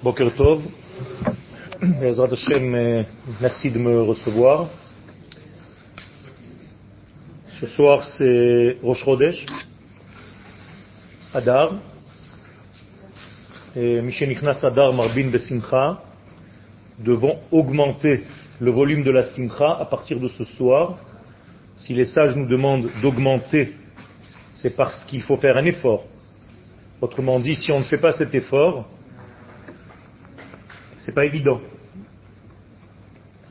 Boker Tov. Euh, merci de me recevoir. Ce soir, c'est Rosh Chodesh, Adar. Et Mishenichnas Adar Marbin Besimcha devons augmenter le volume de la Simcha à partir de ce soir. Si les sages nous demandent d'augmenter, c'est parce qu'il faut faire un effort. Autrement dit, si on ne fait pas cet effort, c'est pas évident.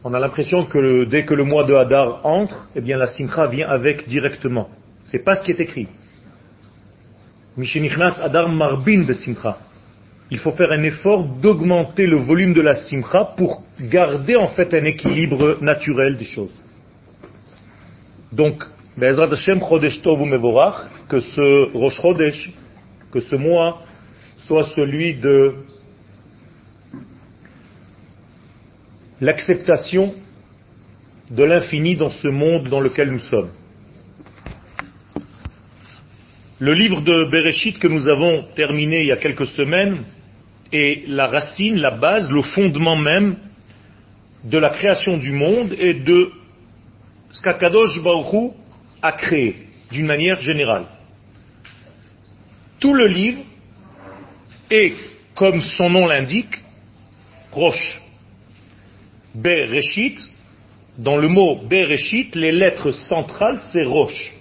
On a l'impression que dès que le mois de Hadar entre, eh bien la simcha vient avec directement. C'est pas ce qui est écrit. Marbin. Il faut faire un effort d'augmenter le volume de la simcha pour garder en fait un équilibre naturel des choses. Donc, que ce Rosh Chodesh, que ce mois soit celui de l'acceptation de l'infini dans ce monde dans lequel nous sommes. Le livre de Bereshit que nous avons terminé il y a quelques semaines est la racine, la base, le fondement même de la création du monde et de ce qu'Akadosh Baruch a créé d'une manière générale. Tout le livre est, comme son nom l'indique, roche. Bereshit, dans le mot Bereshit, les lettres centrales, c'est roche.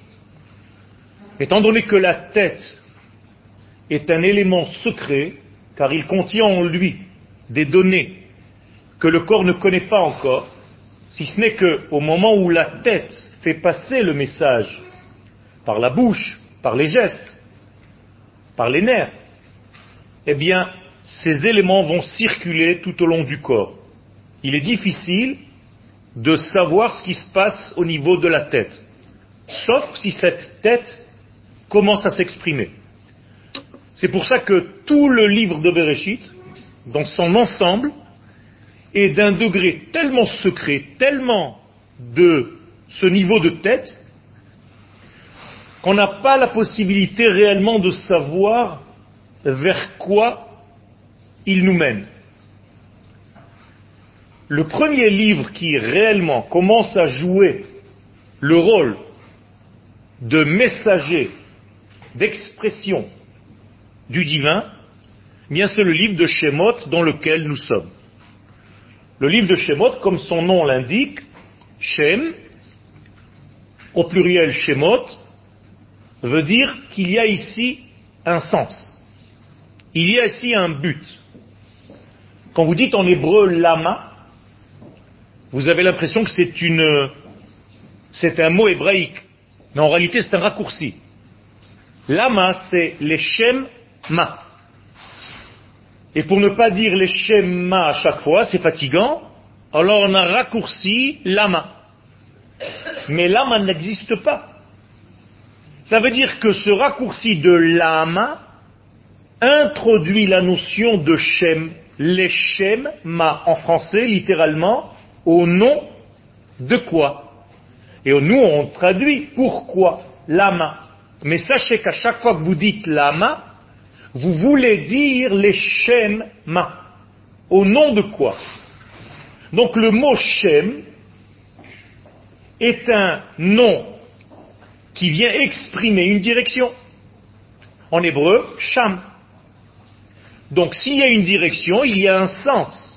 Étant donné que la tête est un élément secret, car il contient en lui des données que le corps ne connaît pas encore, si ce n'est qu'au moment où la tête fait passer le message par la bouche, par les gestes, par les nerfs, eh bien, ces éléments vont circuler tout au long du corps. Il est difficile de savoir ce qui se passe au niveau de la tête, sauf si cette tête commence à s'exprimer. C'est pour ça que tout le livre de Bereshit, dans son ensemble, est d'un degré tellement secret, tellement de ce niveau de tête, qu'on n'a pas la possibilité réellement de savoir vers quoi il nous mène. Le premier livre qui réellement commence à jouer le rôle de messager, d'expression du divin, eh bien c'est le livre de Shemot dans lequel nous sommes. Le livre de Shemot, comme son nom l'indique, Shem, au pluriel Shemot, veut dire qu'il y a ici un sens. Il y a ici un but. Quand vous dites en hébreu lama, vous avez l'impression que c'est un mot hébraïque. Mais en réalité, c'est un raccourci. Lama, c'est les ma. Et pour ne pas dire les schémas à chaque fois, c'est fatigant, alors on a raccourci lama. Mais lama n'existe pas. Ça veut dire que ce raccourci de lama introduit la notion de shem, les ma en français, littéralement, au nom de quoi? Et nous, on traduit pourquoi lama. Mais sachez qu'à chaque fois que vous dites lama, vous voulez dire les Shem Ma. Au nom de quoi? Donc le mot Shem est un nom qui vient exprimer une direction. En hébreu, Sham. Donc s'il y a une direction, il y a un sens.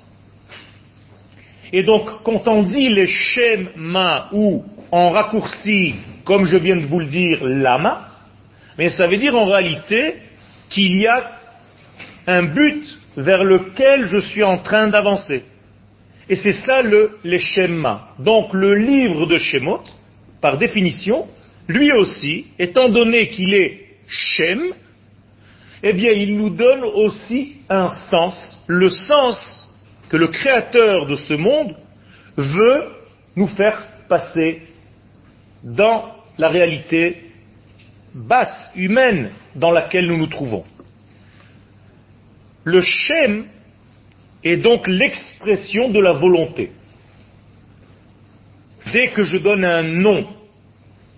Et donc quand on dit les Ma ou en raccourci, comme je viens de vous le dire, Lama, mais ça veut dire en réalité qu'il y a un but vers lequel je suis en train d'avancer. Et c'est ça le, les schémas. Donc le livre de Shemot, par définition, lui aussi, étant donné qu'il est Shem, eh bien il nous donne aussi un sens, le sens que le créateur de ce monde veut nous faire passer dans la réalité basse, humaine, dans laquelle nous nous trouvons. Le Shem est donc l'expression de la volonté. Dès que je donne un nom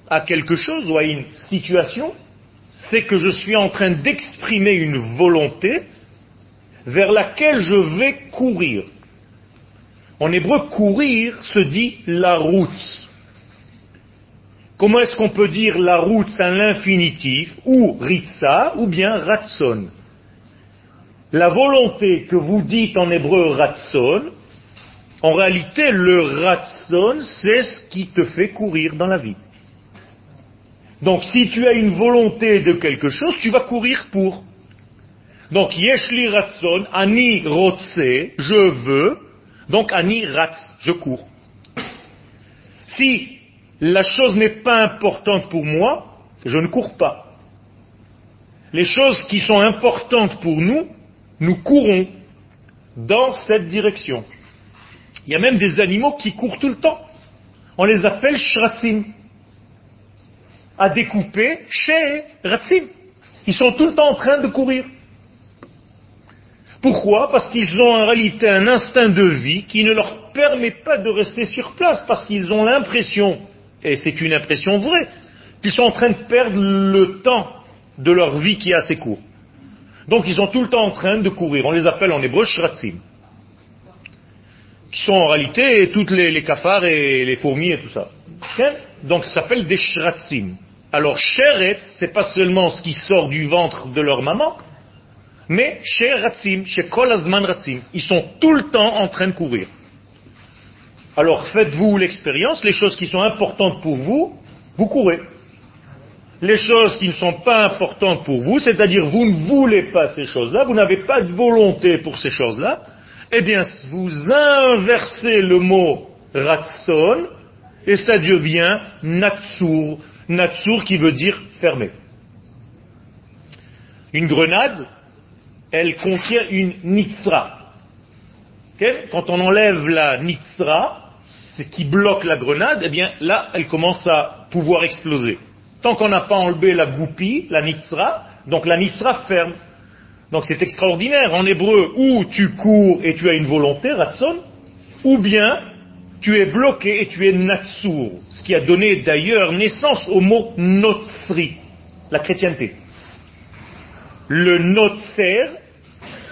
à quelque chose ou à une situation, c'est que je suis en train d'exprimer une volonté vers laquelle je vais courir. En hébreu, courir se dit la route. Comment est-ce qu'on peut dire la route à l'infinitif, ou ritza, ou bien ratson? La volonté que vous dites en hébreu ratson, en réalité, le ratson, c'est ce qui te fait courir dans la vie. Donc si tu as une volonté de quelque chose, tu vas courir pour. Donc yeshli ratson, ani rotse, je veux, donc ani ratz, je cours. Si la chose n'est pas importante pour moi, je ne cours pas. Les choses qui sont importantes pour nous, nous courons dans cette direction. Il y a même des animaux qui courent tout le temps. On les appelle shratzim à découper chez Ratsim. Ils sont tout le temps en train de courir. Pourquoi? Parce qu'ils ont en réalité un instinct de vie qui ne leur permet pas de rester sur place, parce qu'ils ont l'impression, et c'est une impression vraie, qu'ils sont en train de perdre le temps de leur vie qui est assez court. Donc ils sont tout le temps en train de courir. On les appelle en hébreu shratzim. Qui sont en réalité toutes les, cafards et les fourmis et tout ça. Donc ça s'appelle des shratzim. Alors, sheret, c'est pas seulement ce qui sort du ventre de leur maman, mais chez Ratzim, chez Kolazman Ratzim. Ils sont tout le temps en train de courir. Alors, faites-vous l'expérience, les choses qui sont importantes pour vous, vous courez. Les choses qui ne sont pas importantes pour vous, c'est-à-dire vous ne voulez pas ces choses-là, vous n'avez pas de volonté pour ces choses-là, eh bien, vous inversez le mot Ratson, et ça devient Natsur, Natsur qui veut dire fermé. Une grenade, elle contient une nitsra. Quand on enlève la nitsra, ce qui bloque la grenade, eh bien là, elle commence à pouvoir exploser. Tant qu'on n'a pas enlevé la goupille, la nitsra, donc la nitsra ferme. Donc c'est extraordinaire. En hébreu, ou tu cours et tu as une volonté, ratson, ou bien tu es bloqué et tu es natsur, ce qui a donné d'ailleurs naissance au mot notsri, la chrétienté. Le notser,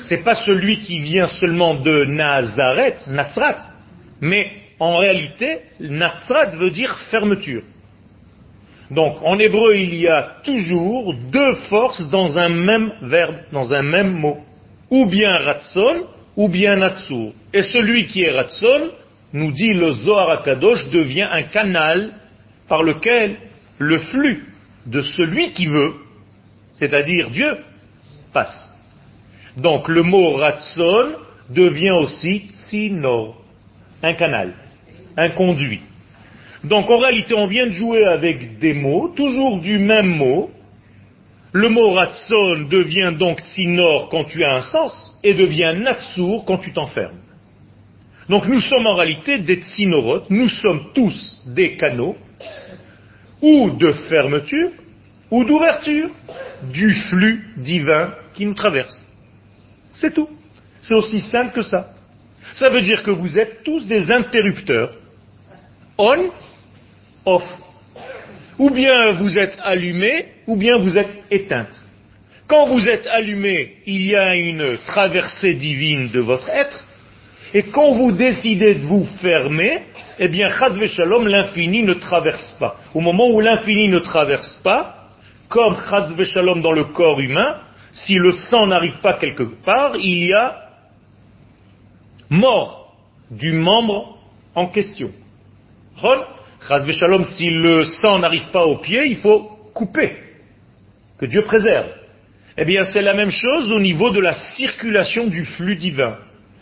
c'est pas celui qui vient seulement de Nazareth, Nazrat, mais en réalité, Nazrat veut dire fermeture. Donc, en hébreu, il y a toujours deux forces dans un même verbe, dans un même mot. Ou bien ratson, ou bien natsur. Et celui qui est ratson, nous dit le Zohar Akadosh, devient un canal par lequel le flux de celui qui veut, c'est-à-dire Dieu, passe. Donc le mot ratson devient aussi tsinor, un canal, un conduit. Donc en réalité, on vient de jouer avec des mots, toujours du même mot. Le mot ratson devient donc tsinor quand tu as un sens, et devient natsur quand tu t'enfermes. Donc nous sommes en réalité des tsinorotes, nous sommes tous des canaux, ou de fermeture, ou d'ouverture du flux divin qui nous traverse. C'est tout. C'est aussi simple que ça. Ça veut dire que vous êtes tous des interrupteurs. On, off. Ou bien vous êtes allumé, ou bien vous êtes éteinte. Quand vous êtes allumé, il y a une traversée divine de votre être, et quand vous décidez de vous fermer, eh bien, Chazve Shalom, l'infini ne traverse pas. Au moment où l'infini ne traverse pas, comme Chazve Shalom dans le corps humain, si le sang n'arrive pas quelque part, il y a mort du membre en question. Si le sang n'arrive pas au pied, il faut couper. Que Dieu préserve. Eh bien, c'est la même chose au niveau de la circulation du flux divin.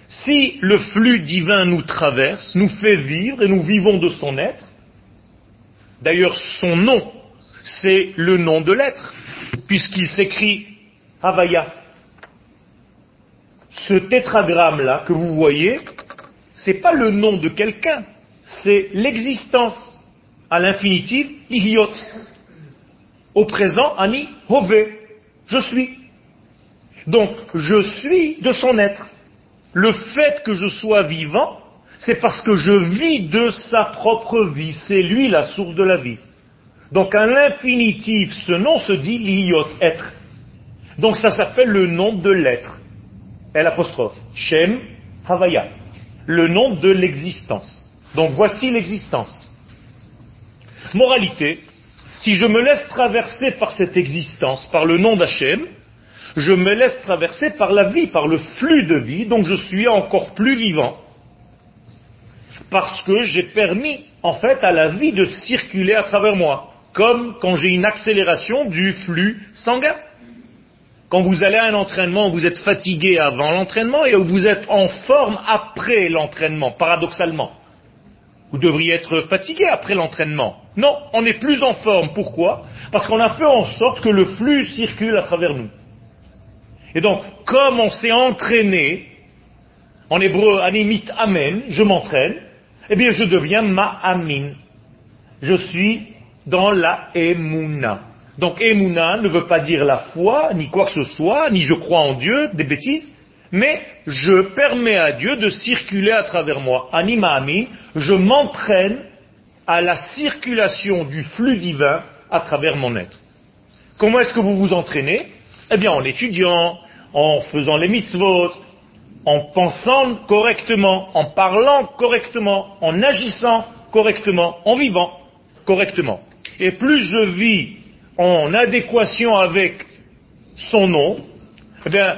Si le flux divin nous traverse, nous fait vivre et nous vivons de son être, d'ailleurs son nom, c'est le nom de l'être, puisqu'il s'écrit Havaya. Ce tétragramme-là que vous voyez, c'est pas le nom de quelqu'un, c'est l'existence. À l'infinitif, idiot. Au présent, Ani Hove. Je suis. Donc, je suis de son être le fait que je sois vivant, c'est parce que je vis de sa propre vie. C'est lui la source de la vie. Donc à l'infinitif, ce nom se dit l'iot, être. Donc ça s'appelle le nom de l'être. L apostrophe. Shem Havaya. Le nom de l'existence. Donc voici l'existence. Moralité, si je me laisse traverser par cette existence, par le nom d'Hachem, je me laisse traverser par la vie, par le flux de vie, donc je suis encore plus vivant. Parce que j'ai permis, en fait, à la vie de circuler à travers moi, comme quand j'ai une accélération du flux sanguin. Quand vous allez à un entraînement, vous êtes fatigué avant l'entraînement et vous êtes en forme après l'entraînement, paradoxalement. Vous devriez être fatigué après l'entraînement. Non, on est plus en forme. Pourquoi? Parce qu'on a fait en sorte que le flux circule à travers nous. Et donc, comme on s'est entraîné, en hébreu, animit amen, je m'entraîne, eh bien je deviens ma'amin. Je suis dans la emuna. Donc emuna ne veut pas dire la foi, ni quoi que ce soit, ni je crois en Dieu, des bêtises, mais je permets à Dieu de circuler à travers moi. Anima amin, je m'entraîne à la circulation du flux divin à travers mon être. Comment est-ce que vous vous entraînez? Eh bien en étudiant, en faisant les mitzvot, en pensant correctement, en parlant correctement, en agissant correctement, en vivant correctement. Et plus je vis en adéquation avec son nom, eh bien,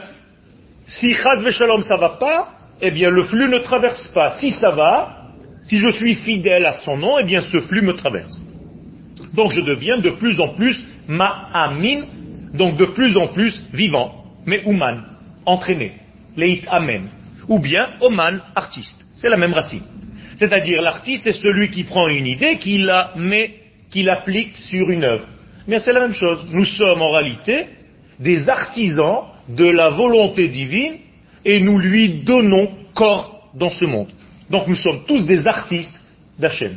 si Chaz Veshalom ça va pas, eh bien le flux ne traverse pas. Si ça va, si je suis fidèle à son nom, eh bien ce flux me traverse. Donc je deviens de plus en plus ma'amin, donc de plus en plus vivant, mais human, entraîné, leit amen, ou bien oman, artiste. C'est la même racine. C'est-à-dire l'artiste est celui qui prend une idée, qui la met, qui l'applique sur une œuvre. Mais c'est la même chose. Nous sommes en réalité des artisans de la volonté divine et nous lui donnons corps dans ce monde. Donc nous sommes tous des artistes d'Hachem.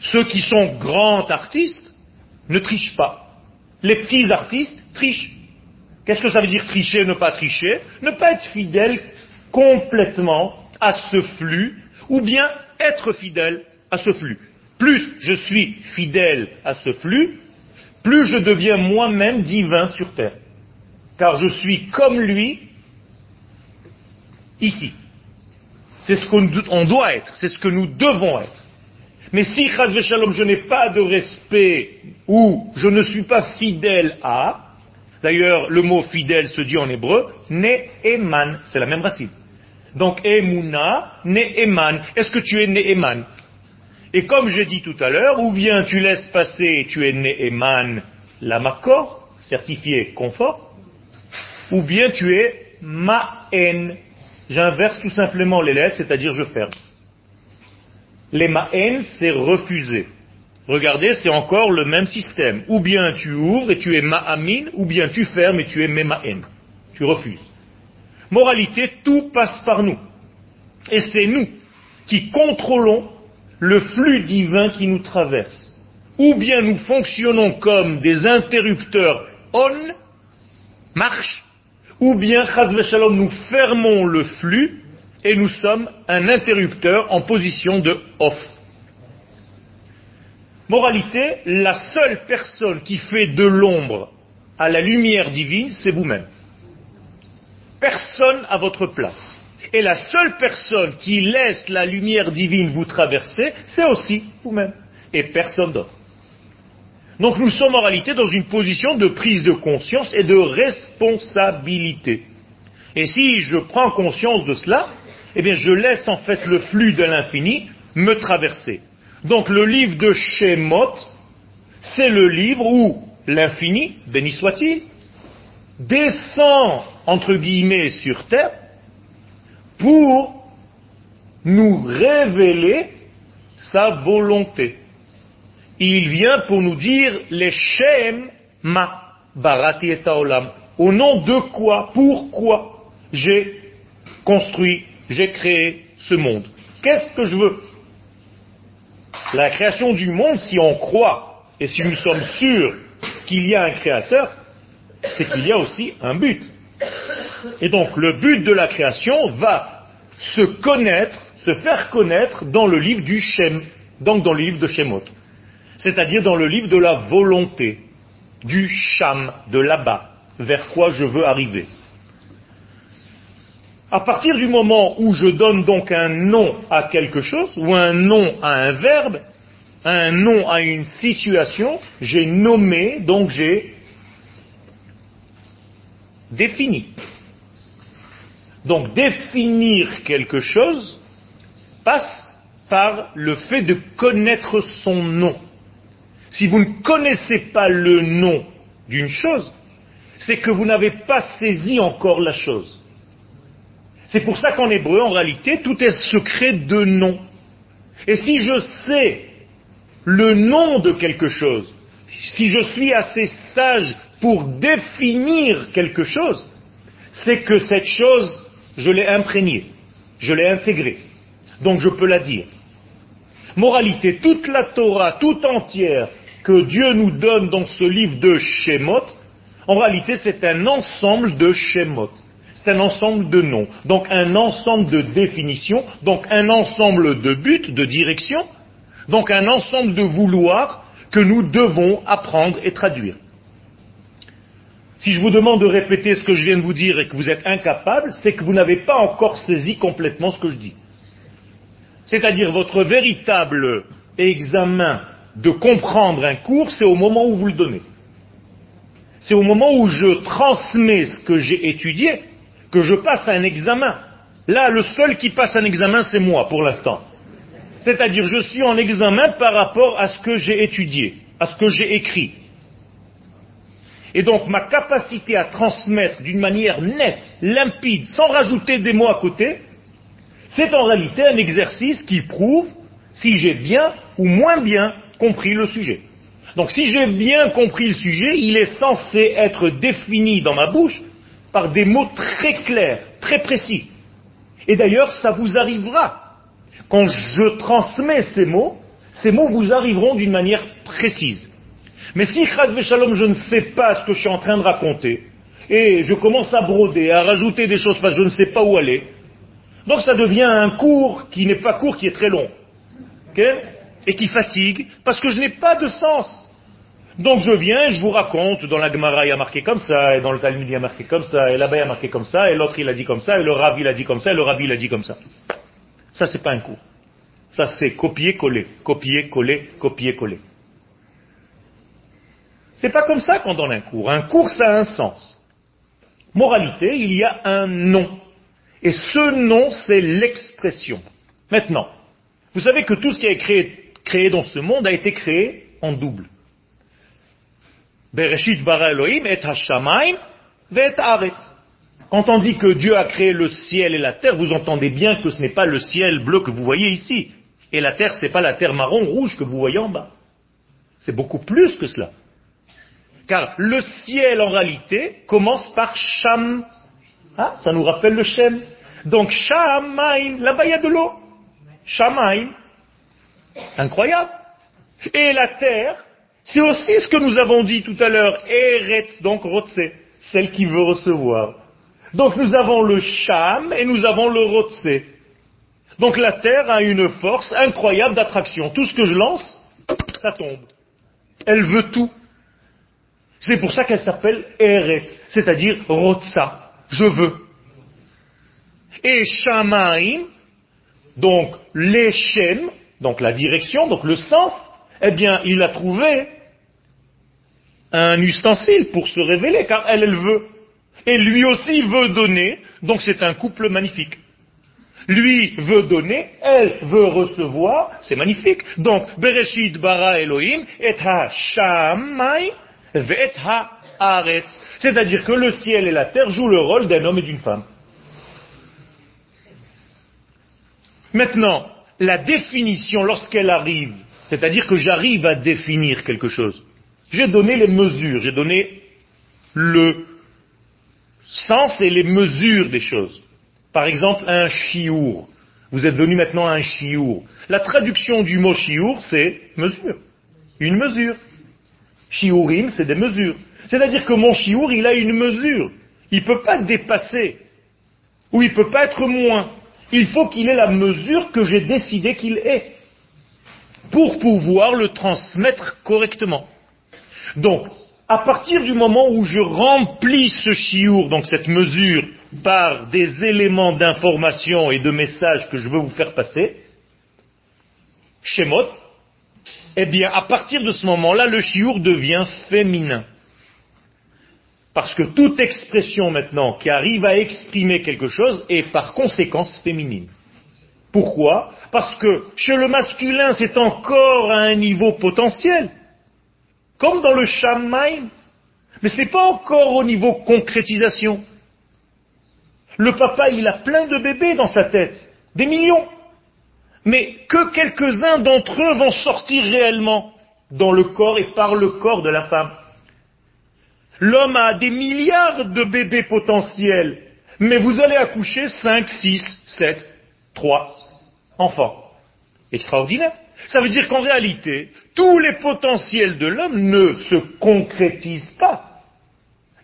Ceux qui sont grands artistes ne trichent pas. Les petits artistes trichent. Qu'est-ce que ça veut dire tricher, ne pas tricher? Ne pas être fidèle complètement à ce flux, ou bien être fidèle à ce flux. Plus je suis fidèle à ce flux, plus je deviens moi-même divin sur terre. Car je suis comme lui ici. C'est ce qu'on doit être, c'est ce que nous devons être. Mais si, Shalom, je n'ai pas de respect ou je ne suis pas fidèle à, d'ailleurs le mot fidèle se dit en hébreu, Ne'eman, c'est la même racine. Donc Emuna, Ne'eman, est-ce que tu es Ne'eman Et comme j'ai dit tout à l'heure, ou bien tu laisses passer, tu es Ne'eman, la Makor, certifié confort, ou bien tu es Ma'en, J'inverse tout simplement les lettres, c'est-à-dire je ferme. Les ma'en, c'est refuser. Regardez, c'est encore le même système. Ou bien tu ouvres et tu es ma'amin, ou bien tu fermes et tu es ma'en. Tu refuses. Moralité, tout passe par nous. Et c'est nous qui contrôlons le flux divin qui nous traverse. Ou bien nous fonctionnons comme des interrupteurs on, marche, ou bien, Shalom, nous fermons le flux et nous sommes un interrupteur en position de off. Moralité, la seule personne qui fait de l'ombre à la lumière divine, c'est vous-même. Personne à votre place. Et la seule personne qui laisse la lumière divine vous traverser, c'est aussi vous-même. Et personne d'autre. Donc nous sommes en réalité dans une position de prise de conscience et de responsabilité. Et si je prends conscience de cela, eh bien je laisse en fait le flux de l'infini me traverser. Donc le livre de Shemot, c'est le livre où l'infini, béni soit-il, descend entre guillemets sur terre pour nous révéler sa volonté il vient pour nous dire les Shem ma barati et olam. Au nom de quoi, pourquoi j'ai construit, j'ai créé ce monde? Qu'est-ce que je veux? La création du monde, si on croit et si nous sommes sûrs qu'il y a un créateur, c'est qu'il y a aussi un but. Et donc le but de la création va se connaître, se faire connaître dans le livre du Shem, donc dans le livre de Shemot c'est-à-dire dans le livre de la volonté, du cham, de là-bas, vers quoi je veux arriver. À partir du moment où je donne donc un nom à quelque chose, ou un nom à un verbe, un nom à une situation, j'ai nommé, donc j'ai défini. Donc définir quelque chose passe par le fait de connaître son nom. Si vous ne connaissez pas le nom d'une chose, c'est que vous n'avez pas saisi encore la chose. C'est pour ça qu'en hébreu, en réalité, tout est secret de nom. Et si je sais le nom de quelque chose, si je suis assez sage pour définir quelque chose, c'est que cette chose, je l'ai imprégnée, je l'ai intégrée. Donc je peux la dire. Moralité, toute la Torah, tout entière, que Dieu nous donne dans ce livre de Shemot, en réalité c'est un ensemble de Shemot. C'est un ensemble de noms. Donc un ensemble de définitions, donc un ensemble de buts, de directions, donc un ensemble de vouloirs que nous devons apprendre et traduire. Si je vous demande de répéter ce que je viens de vous dire et que vous êtes incapable, c'est que vous n'avez pas encore saisi complètement ce que je dis. C'est-à-dire votre véritable examen de comprendre un cours, c'est au moment où vous le donnez. C'est au moment où je transmets ce que j'ai étudié que je passe un examen. Là, le seul qui passe un examen, c'est moi, pour l'instant. C'est-à-dire, je suis en examen par rapport à ce que j'ai étudié, à ce que j'ai écrit. Et donc, ma capacité à transmettre d'une manière nette, limpide, sans rajouter des mots à côté, c'est en réalité un exercice qui prouve si j'ai bien ou moins bien compris le sujet. Donc si j'ai bien compris le sujet, il est censé être défini dans ma bouche par des mots très clairs, très précis. Et d'ailleurs, ça vous arrivera. Quand je transmets ces mots, ces mots vous arriveront d'une manière précise. Mais si, Shalom, je ne sais pas ce que je suis en train de raconter, et je commence à broder, à rajouter des choses parce que je ne sais pas où aller, donc ça devient un cours qui n'est pas court, qui est très long et qui fatigue parce que je n'ai pas de sens. Donc je viens, je vous raconte, dans la Gemara il y a marqué comme ça, et dans le Talmud il y a marqué comme ça, et là-bas il y a marqué comme ça, et l'autre il a dit comme ça, et le Ravi il a dit comme ça, et le Rabbi il a dit comme ça. Ça c'est pas un cours. Ça c'est copier-coller, copier-coller, copier-coller. C'est pas comme ça qu'on donne un cours. Un cours ça a un sens. Moralité, il y a un nom. Et ce nom c'est l'expression. Maintenant, vous savez que tout ce qui a été créé, dans ce monde a été créé en double. Bereshit bara Elohim et hashamaim vet Quand on dit que Dieu a créé le ciel et la terre, vous entendez bien que ce n'est pas le ciel bleu que vous voyez ici. Et la terre, ce n'est pas la terre marron rouge que vous voyez en bas. C'est beaucoup plus que cela. Car le ciel, en réalité, commence par Sham. Ah, ça nous rappelle le Shem. Donc Shamaim, là-bas il y a de l'eau. Shamaim. Incroyable. Et la terre, c'est aussi ce que nous avons dit tout à l'heure, Eretz, donc Rotse, celle qui veut recevoir. Donc nous avons le Sham et nous avons le Rotse. Donc la terre a une force incroyable d'attraction. Tout ce que je lance, ça tombe. Elle veut tout. C'est pour ça qu'elle s'appelle Eretz, c'est-à-dire Rotsa. Je veux. Et Shamaim, donc l'échem, donc la direction, donc le sens, eh bien, il a trouvé un ustensile pour se révéler, car elle, elle veut. Et lui aussi veut donner, donc c'est un couple magnifique. Lui veut donner, elle veut recevoir, c'est magnifique. Donc, Bereshit bara Elohim et ha C'est-à-dire que le ciel et la terre jouent le rôle d'un homme et d'une femme. Maintenant, la définition, lorsqu'elle arrive, c'est-à-dire que j'arrive à définir quelque chose, j'ai donné les mesures, j'ai donné le sens et les mesures des choses. Par exemple, un chiour. Vous êtes venu maintenant à un chiour. La traduction du mot chiour, c'est mesure. Une mesure. Chiourim, c'est des mesures. C'est-à-dire que mon chiour, il a une mesure. Il ne peut pas dépasser. Ou il ne peut pas être moins il faut qu'il ait la mesure que j'ai décidé qu'il ait, pour pouvoir le transmettre correctement. Donc, à partir du moment où je remplis ce chiour, donc cette mesure par des éléments d'information et de messages que je veux vous faire passer, Shemot, eh bien, à partir de ce moment-là, le chiour devient féminin. Parce que toute expression maintenant qui arrive à exprimer quelque chose est par conséquence féminine. Pourquoi? Parce que chez le masculin, c'est encore à un niveau potentiel. Comme dans le Shamaim. Mais ce n'est pas encore au niveau concrétisation. Le papa, il a plein de bébés dans sa tête. Des millions mais que quelques-uns d'entre eux vont sortir réellement dans le corps et par le corps de la femme. L'homme a des milliards de bébés potentiels, mais vous allez accoucher 5, 6, 7, 3 enfants. Extraordinaire. Ça veut dire qu'en réalité, tous les potentiels de l'homme ne se concrétisent pas.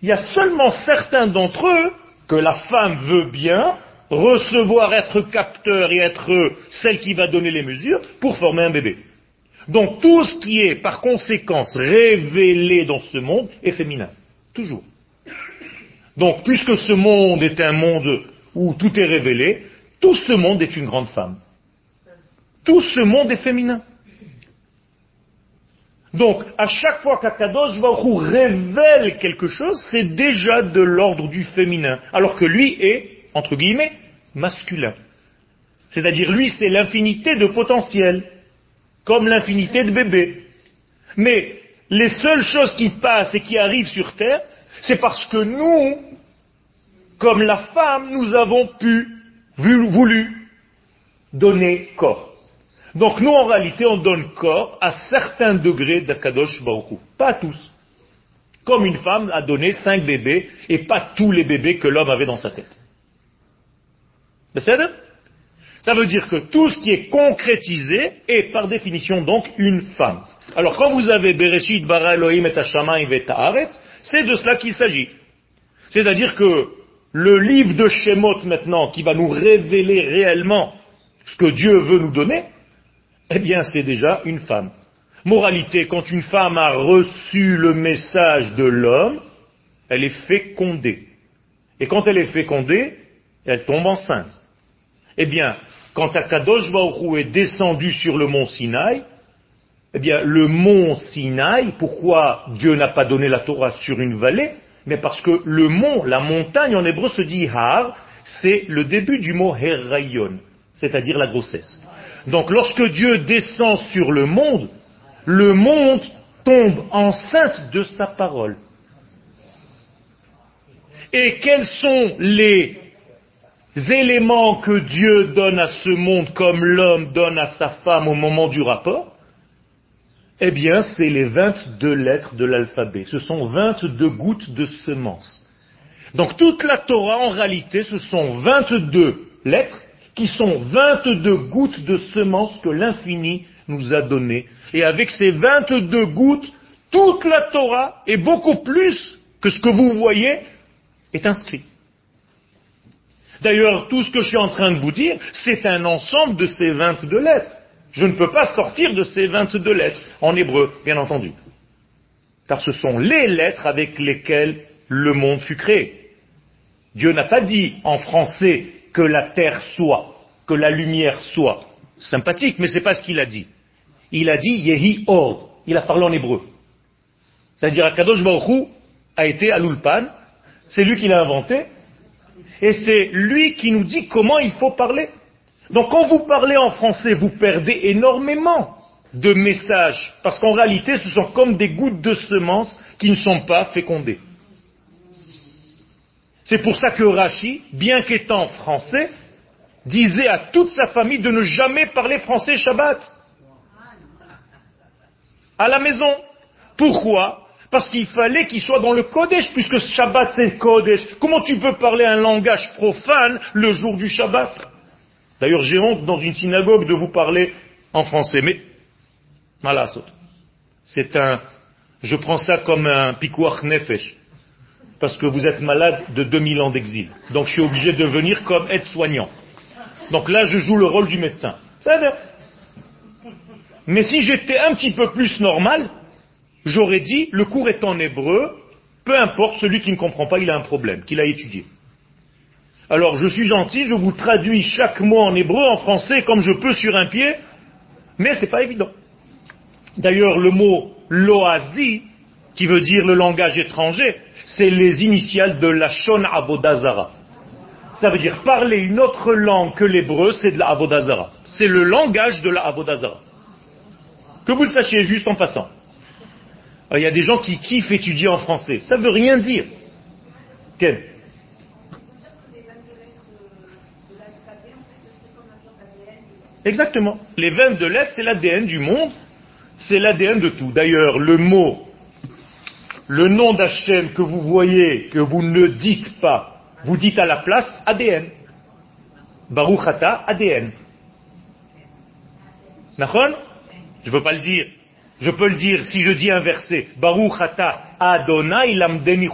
Il y a seulement certains d'entre eux que la femme veut bien recevoir, être capteur et être celle qui va donner les mesures pour former un bébé. Donc tout ce qui est par conséquence révélé dans ce monde est féminin. Toujours. Donc puisque ce monde est un monde où tout est révélé, tout ce monde est une grande femme. Tout ce monde est féminin. Donc, à chaque fois qu'Akadosh Baruch révèle quelque chose, c'est déjà de l'ordre du féminin, alors que lui est, entre guillemets, masculin. C'est-à-dire, lui, c'est l'infinité de potentiel, comme l'infinité de bébés. Mais les seules choses qui passent et qui arrivent sur Terre, c'est parce que nous, comme la femme, nous avons pu, voulu, donner corps. Donc nous, en réalité, on donne corps à certains degrés d'Akadosh Baruch Pas à tous. Comme une femme a donné cinq bébés et pas tous les bébés que l'homme avait dans sa tête. Ça veut dire que tout ce qui est concrétisé est par définition donc une femme. Alors quand vous avez Bereshit bara Elohim et et c'est de cela qu'il s'agit. C'est-à-dire que le livre de Shemot maintenant, qui va nous révéler réellement ce que Dieu veut nous donner, eh bien c'est déjà une femme. Moralité, quand une femme a reçu le message de l'homme, elle est fécondée. Et quand elle est fécondée, elle tombe enceinte. Eh bien, quand Akadosh est descendu sur le mont Sinaï, eh bien, le mont Sinaï, pourquoi Dieu n'a pas donné la Torah sur une vallée? Mais parce que le mont, la montagne en hébreu se dit Har, c'est le début du mot Herayon, c'est-à-dire la grossesse. Donc lorsque Dieu descend sur le monde, le monde tombe enceinte de sa parole. Et quels sont les éléments que Dieu donne à ce monde comme l'homme donne à sa femme au moment du rapport, eh bien, c'est les 22 lettres de l'alphabet. Ce sont 22 gouttes de semence. Donc toute la Torah, en réalité, ce sont 22 lettres qui sont 22 gouttes de semence que l'infini nous a données. Et avec ces 22 gouttes, toute la Torah, et beaucoup plus que ce que vous voyez, est inscrite. D'ailleurs, tout ce que je suis en train de vous dire, c'est un ensemble de ces 22 lettres. Je ne peux pas sortir de ces 22 lettres, en hébreu, bien entendu. Car ce sont les lettres avec lesquelles le monde fut créé. Dieu n'a pas dit en français que la terre soit, que la lumière soit. Sympathique, mais ce n'est pas ce qu'il a dit. Il a dit Yehi Or. Il a parlé en hébreu. C'est-à-dire Akadosh Baruch a été à l'Ulpan, c'est lui qui l'a inventé, et c'est lui qui nous dit comment il faut parler. Donc quand vous parlez en français, vous perdez énormément de messages, parce qu'en réalité, ce sont comme des gouttes de semences qui ne sont pas fécondées. C'est pour ça que Rachi, bien qu'étant français, disait à toute sa famille de ne jamais parler français Shabbat. À la maison. Pourquoi? Parce qu'il fallait qu'il soit dans le Kodesh, puisque Shabbat c'est Kodesh. Comment tu peux parler un langage profane le jour du Shabbat? D'ailleurs, j'ai honte dans une synagogue de vous parler en français, mais malasot. C'est un, je prends ça comme un pikuach nefesh, parce que vous êtes malade de 2000 ans d'exil. Donc je suis obligé de venir comme aide-soignant. Donc là, je joue le rôle du médecin. Mais si j'étais un petit peu plus normal, j'aurais dit, le cours est en hébreu, peu importe, celui qui ne comprend pas, il a un problème, qu'il a étudié. Alors je suis gentil, je vous traduis chaque mot en hébreu, en français, comme je peux sur un pied, mais c'est pas évident. D'ailleurs, le mot loazi, qui veut dire le langage étranger, c'est les initiales de la Shon Abodazara. Ça veut dire parler une autre langue que l'hébreu, c'est de la Abodazara. C'est le langage de la Abodazara. Que vous le sachiez juste en passant. Il y a des gens qui kiffent étudier en français. Ça veut rien dire. Quel Exactement. Les 22 lettres, c'est l'ADN du monde, c'est l'ADN de tout. D'ailleurs, le mot, le nom d'Hachem que vous voyez, que vous ne dites pas, vous dites à la place ADN. Baruchata, ADN. Nachon? Je ne peux pas le dire. Je peux le dire si je dis un verset. Baruchata Adonai lamdeni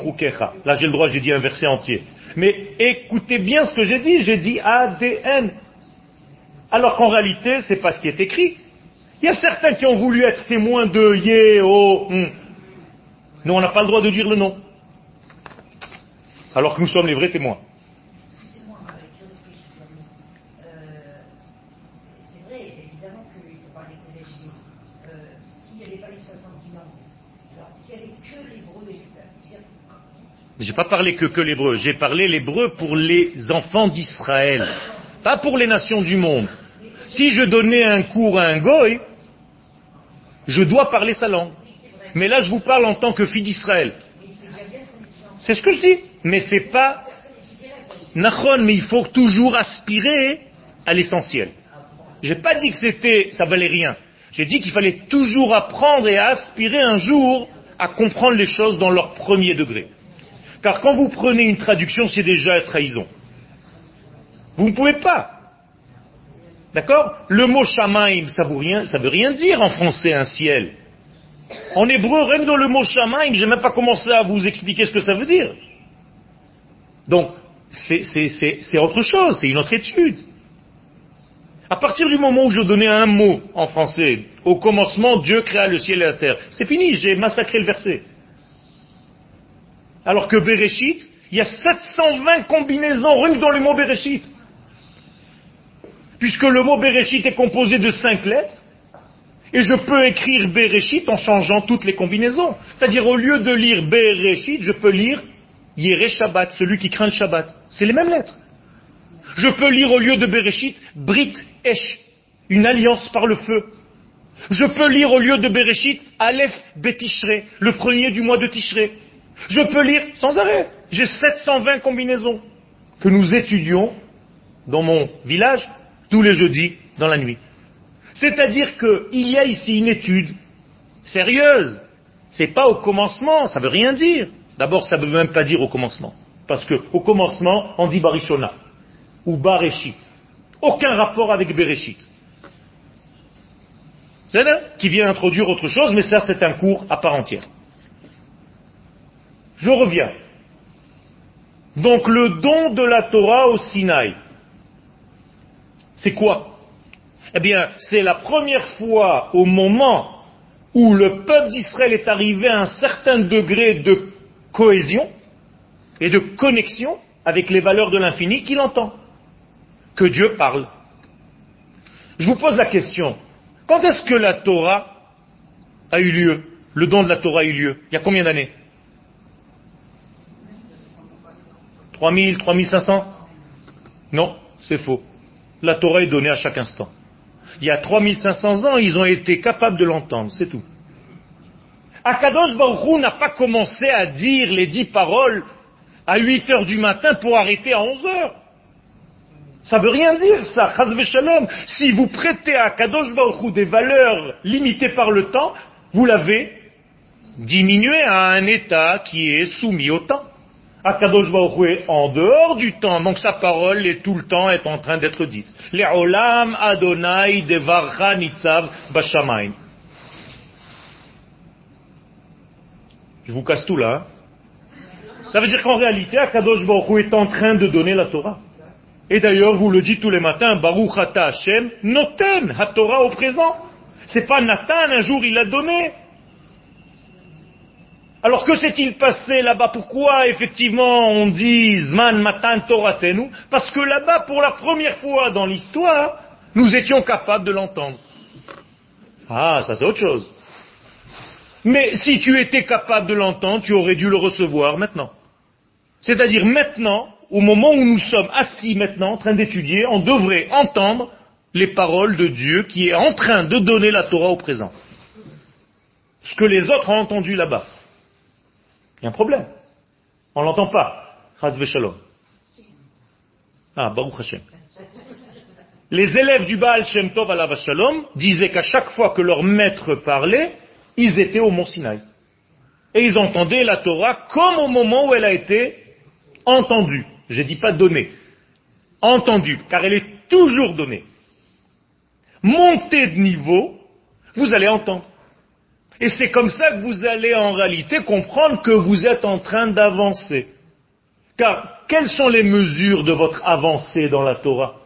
Là j'ai le droit, j'ai dit un verset entier. Mais écoutez bien ce que j'ai dit. J'ai dit ADN. Alors qu'en réalité, c'est pas ce qui est écrit. Il y a certains qui ont voulu être témoins de Yé, oh, hmm. Nous, on n'a pas le droit de dire le nom. Alors que nous sommes les vrais témoins. Excusez-moi, euh, c'est vrai, évidemment qu'il faut parler que euh, S'il n'y avait pas les 70 langues, alors s'il n'y avait que l'hébreu, j'ai pas parlé que, que l'hébreu, j'ai parlé l'hébreu pour les enfants d'Israël, pas pour les nations du monde. Si je donnais un cours à un goy, je dois parler sa langue. Mais là, je vous parle en tant que fille d'Israël. C'est ce que je dis. Mais c'est pas Nachon, mais il faut toujours aspirer à l'essentiel. Je n'ai pas dit que c'était, ça valait rien. J'ai dit qu'il fallait toujours apprendre et aspirer un jour à comprendre les choses dans leur premier degré. Car quand vous prenez une traduction, c'est déjà trahison. Vous ne pouvez pas. D'accord? Le mot shamaim, ça ça veut rien dire en français un ciel. En hébreu, rien dans le mot shamaim, j'ai même pas commencé à vous expliquer ce que ça veut dire. Donc, c'est autre chose, c'est une autre étude. À partir du moment où je donnais un mot en français, au commencement, Dieu créa le ciel et la terre, c'est fini, j'ai massacré le verset. Alors que Bereshit, il y a 720 combinaisons rien que dans le mot Bereshit puisque le mot Bereshit est composé de cinq lettres, et je peux écrire Bereshit en changeant toutes les combinaisons. C'est-à-dire, au lieu de lire Bereshit, je peux lire Yere Shabbat, celui qui craint le Shabbat. C'est les mêmes lettres. Je peux lire au lieu de Bereshit, Brit Esh, une alliance par le feu. Je peux lire au lieu de Bereshit, Aleph Betishre, le premier du mois de Tishre. Je peux lire sans arrêt. J'ai 720 combinaisons que nous étudions dans mon village tous les jeudis dans la nuit. C'est-à-dire qu'il y a ici une étude sérieuse. C'est pas au commencement, ça veut rien dire. D'abord, ça ne veut même pas dire au commencement. Parce qu'au commencement, on dit Barishona ou Bareshit. Aucun rapport avec Bereshit. C'est là qui vient introduire autre chose, mais ça c'est un cours à part entière. Je reviens. Donc le don de la Torah au Sinaï. C'est quoi? Eh bien, c'est la première fois au moment où le peuple d'Israël est arrivé à un certain degré de cohésion et de connexion avec les valeurs de l'infini qu'il entend. Que Dieu parle. Je vous pose la question. Quand est-ce que la Torah a eu lieu? Le don de la Torah a eu lieu? Il y a combien d'années? 3000, 3500 Non, c'est faux la Torah est donnée à chaque instant. Il y a 3500 ans, ils ont été capables de l'entendre, c'est tout. Akadosh Baruch n'a pas commencé à dire les dix paroles à 8 heures du matin pour arrêter à 11 heures. Ça veut rien dire, ça. Shalom. Si vous prêtez à Kadosh Baruch des valeurs limitées par le temps, vous l'avez diminué à un état qui est soumis au temps. Akadosh Baruch est en dehors du temps, donc sa parole est tout le temps est en train d'être dite. Le'olam Adonai devarcha nitzav. Je vous casse tout là. Hein. Ça veut dire qu'en réalité, Akadosh Baruch est en train de donner la Torah. Et d'ailleurs, vous le dites tous les matins, Baruch Ata Hashem, noten, la Torah au présent. C'est pas Nathan, un jour il l'a donné. Alors que s'est-il passé là-bas? Pourquoi effectivement on dit Zman Matan Toratenu Parce que là-bas, pour la première fois dans l'histoire, nous étions capables de l'entendre. Ah, ça c'est autre chose. Mais si tu étais capable de l'entendre, tu aurais dû le recevoir maintenant. C'est-à-dire maintenant, au moment où nous sommes assis maintenant en train d'étudier, on devrait entendre les paroles de Dieu qui est en train de donner la Torah au présent. Ce que les autres ont entendu là-bas. Il y a un problème. On ne l'entend pas. Shalom. Ah, Baruch Hashem. Les élèves du Baal Shem Tov à Shalom disaient qu'à chaque fois que leur maître parlait, ils étaient au mont Sinaï. Et ils entendaient la Torah comme au moment où elle a été entendue. Je ne dis pas donnée. Entendue, car elle est toujours donnée. Montez de niveau, vous allez entendre. Et c'est comme ça que vous allez en réalité comprendre que vous êtes en train d'avancer. Car quelles sont les mesures de votre avancée dans la Torah?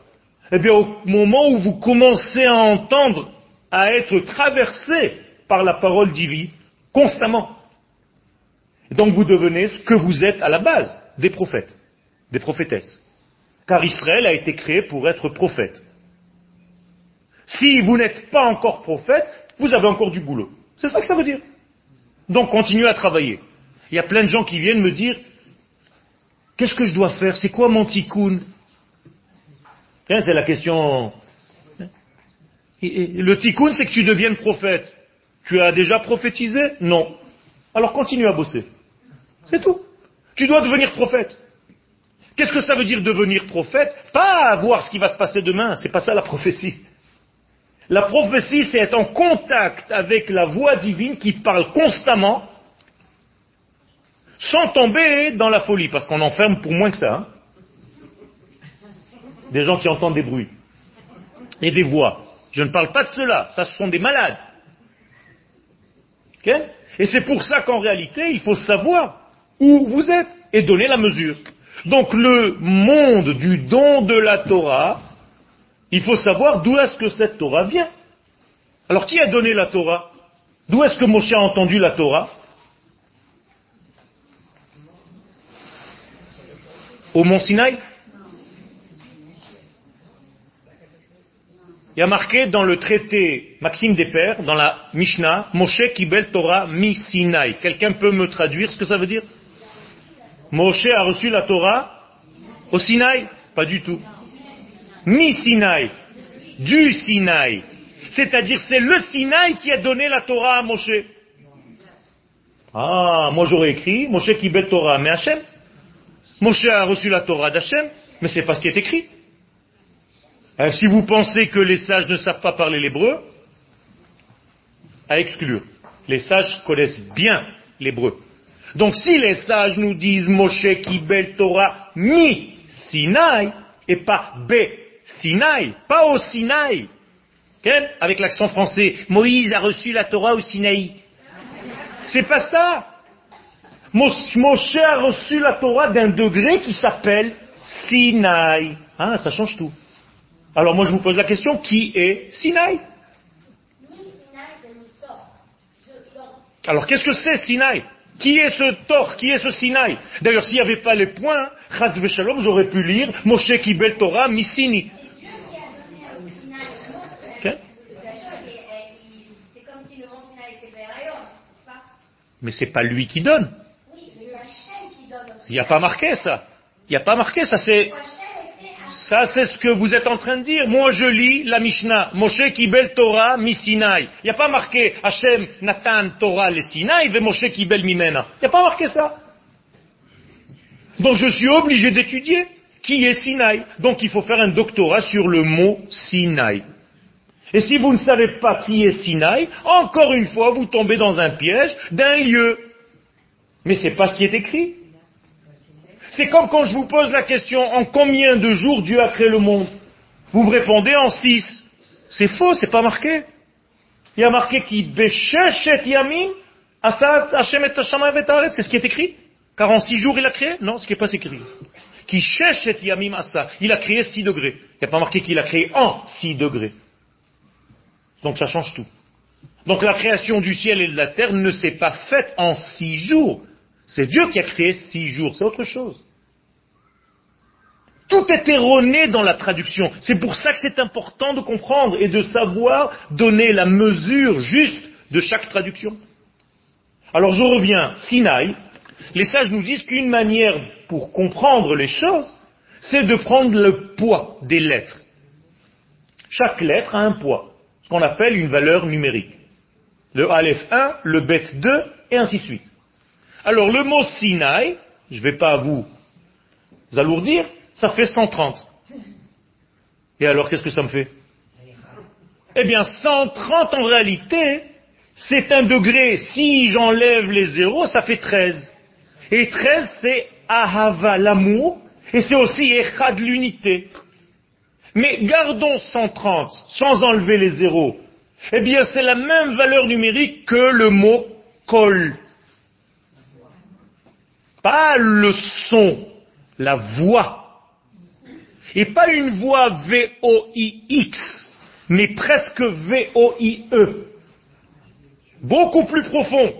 Eh bien, au moment où vous commencez à entendre, à être traversé par la parole divine constamment. donc vous devenez ce que vous êtes à la base, des prophètes, des prophétesses. Car Israël a été créé pour être prophète. Si vous n'êtes pas encore prophète, vous avez encore du boulot. C'est ça que ça veut dire. Donc continuez à travailler. Il y a plein de gens qui viennent me dire, qu'est-ce que je dois faire? C'est quoi mon tikkun hein, C'est la question. Le tikkun, c'est que tu deviennes prophète. Tu as déjà prophétisé? Non. Alors continue à bosser. C'est tout. Tu dois devenir prophète. Qu'est-ce que ça veut dire devenir prophète? Pas voir ce qui va se passer demain, c'est pas ça la prophétie. La prophétie, c'est être en contact avec la voix divine qui parle constamment, sans tomber dans la folie, parce qu'on enferme pour moins que ça. Hein. des gens qui entendent des bruits et des voix. Je ne parle pas de cela, ça ce sont des malades. Et c'est pour ça qu'en réalité, il faut savoir où vous êtes et donner la mesure. Donc le monde du don de la Torah, il faut savoir d'où est-ce que cette Torah vient. Alors qui a donné la Torah? D'où est-ce que Moshe a entendu la Torah? Au mont Sinaï? Il y a marqué dans le traité Maxime des Pères, dans la Mishnah, Moshe Kibel Torah mi Sinai. Quelqu'un peut me traduire ce que ça veut dire? Moshe a reçu la Torah au Sinaï? Pas du tout. Mi Sinai. Du Sinaï. C'est-à-dire c'est le Sinaï qui a donné la Torah à Moshe. Ah, moi j'aurais écrit Moshe Kibel Torah mais Hachem. Moshe a reçu la Torah d'Hachem, mais c'est pas ce qui est écrit. Euh, si vous pensez que les sages ne savent pas parler l'hébreu, à exclure. Les sages connaissent bien l'hébreu. Donc si les sages nous disent Moshe Kibel Torah mi Sinaï et pas B Sinaï, pas au Sinaï, avec l'accent français, Moïse a reçu la Torah au Sinaï. C'est pas ça. Moshe a reçu la Torah d'un degré qui s'appelle Sinaï. Ah, ça change tout. Alors moi je vous pose la question, qui est Sinaï Alors qu'est-ce que c'est Sinaï Qui est ce Tor? Qui est ce Sinaï D'ailleurs s'il n'y avait pas les points, Shalom, j'aurais pu lire Moshe Kibel Torah Misini. Mais c'est pas lui qui donne. Il n'y a pas marqué ça. Il n'y a pas marqué ça. C'est ça, c'est ce que vous êtes en train de dire. Moi, je lis la Mishnah. Moshe kibel Torah mi Sinai. Il n'y a pas marqué Hashem Nathan Torah le Sinai ve Moshe kibel mimena. Il n'y a pas marqué ça. Donc, je suis obligé d'étudier qui est Sinai. Donc, il faut faire un doctorat sur le mot Sinai. Et si vous ne savez pas qui est Sinai, encore une fois, vous tombez dans un piège d'un lieu. Mais ce n'est pas ce qui est écrit. C'est comme quand je vous pose la question en combien de jours Dieu a créé le monde? Vous me répondez en six. C'est faux, c'est pas marqué. Il y a marqué qui et yamim Hashem et C'est ce qui est écrit. Car en six jours il a créé Non, ce qui n'est pas écrit. Qui et yamim. Il a créé six degrés. Il n'y a pas marqué qu'il a créé en six degrés. Donc ça change tout. Donc la création du ciel et de la terre ne s'est pas faite en six jours. C'est Dieu qui a créé six jours, c'est autre chose. Tout est erroné dans la traduction. C'est pour ça que c'est important de comprendre et de savoir donner la mesure juste de chaque traduction. Alors je reviens, Sinaï, les sages nous disent qu'une manière pour comprendre les choses, c'est de prendre le poids des lettres. Chaque lettre a un poids, ce qu'on appelle une valeur numérique. Le Aleph 1, le Bet 2, et ainsi de suite. Alors le mot Sinaï, je ne vais pas vous alourdir, ça fait 130. Et alors qu'est-ce que ça me fait? Eh bien 130 en réalité, c'est un degré. Si j'enlève les zéros, ça fait 13. Et 13, c'est Ahava, l'amour, et c'est aussi Echad, l'unité. Mais gardons 130 sans enlever les zéros. Eh bien, c'est la même valeur numérique que le mot kol. Pas le son, la voix. Et pas une voix V-O-I-X, mais presque V-O-I-E. Beaucoup plus profond.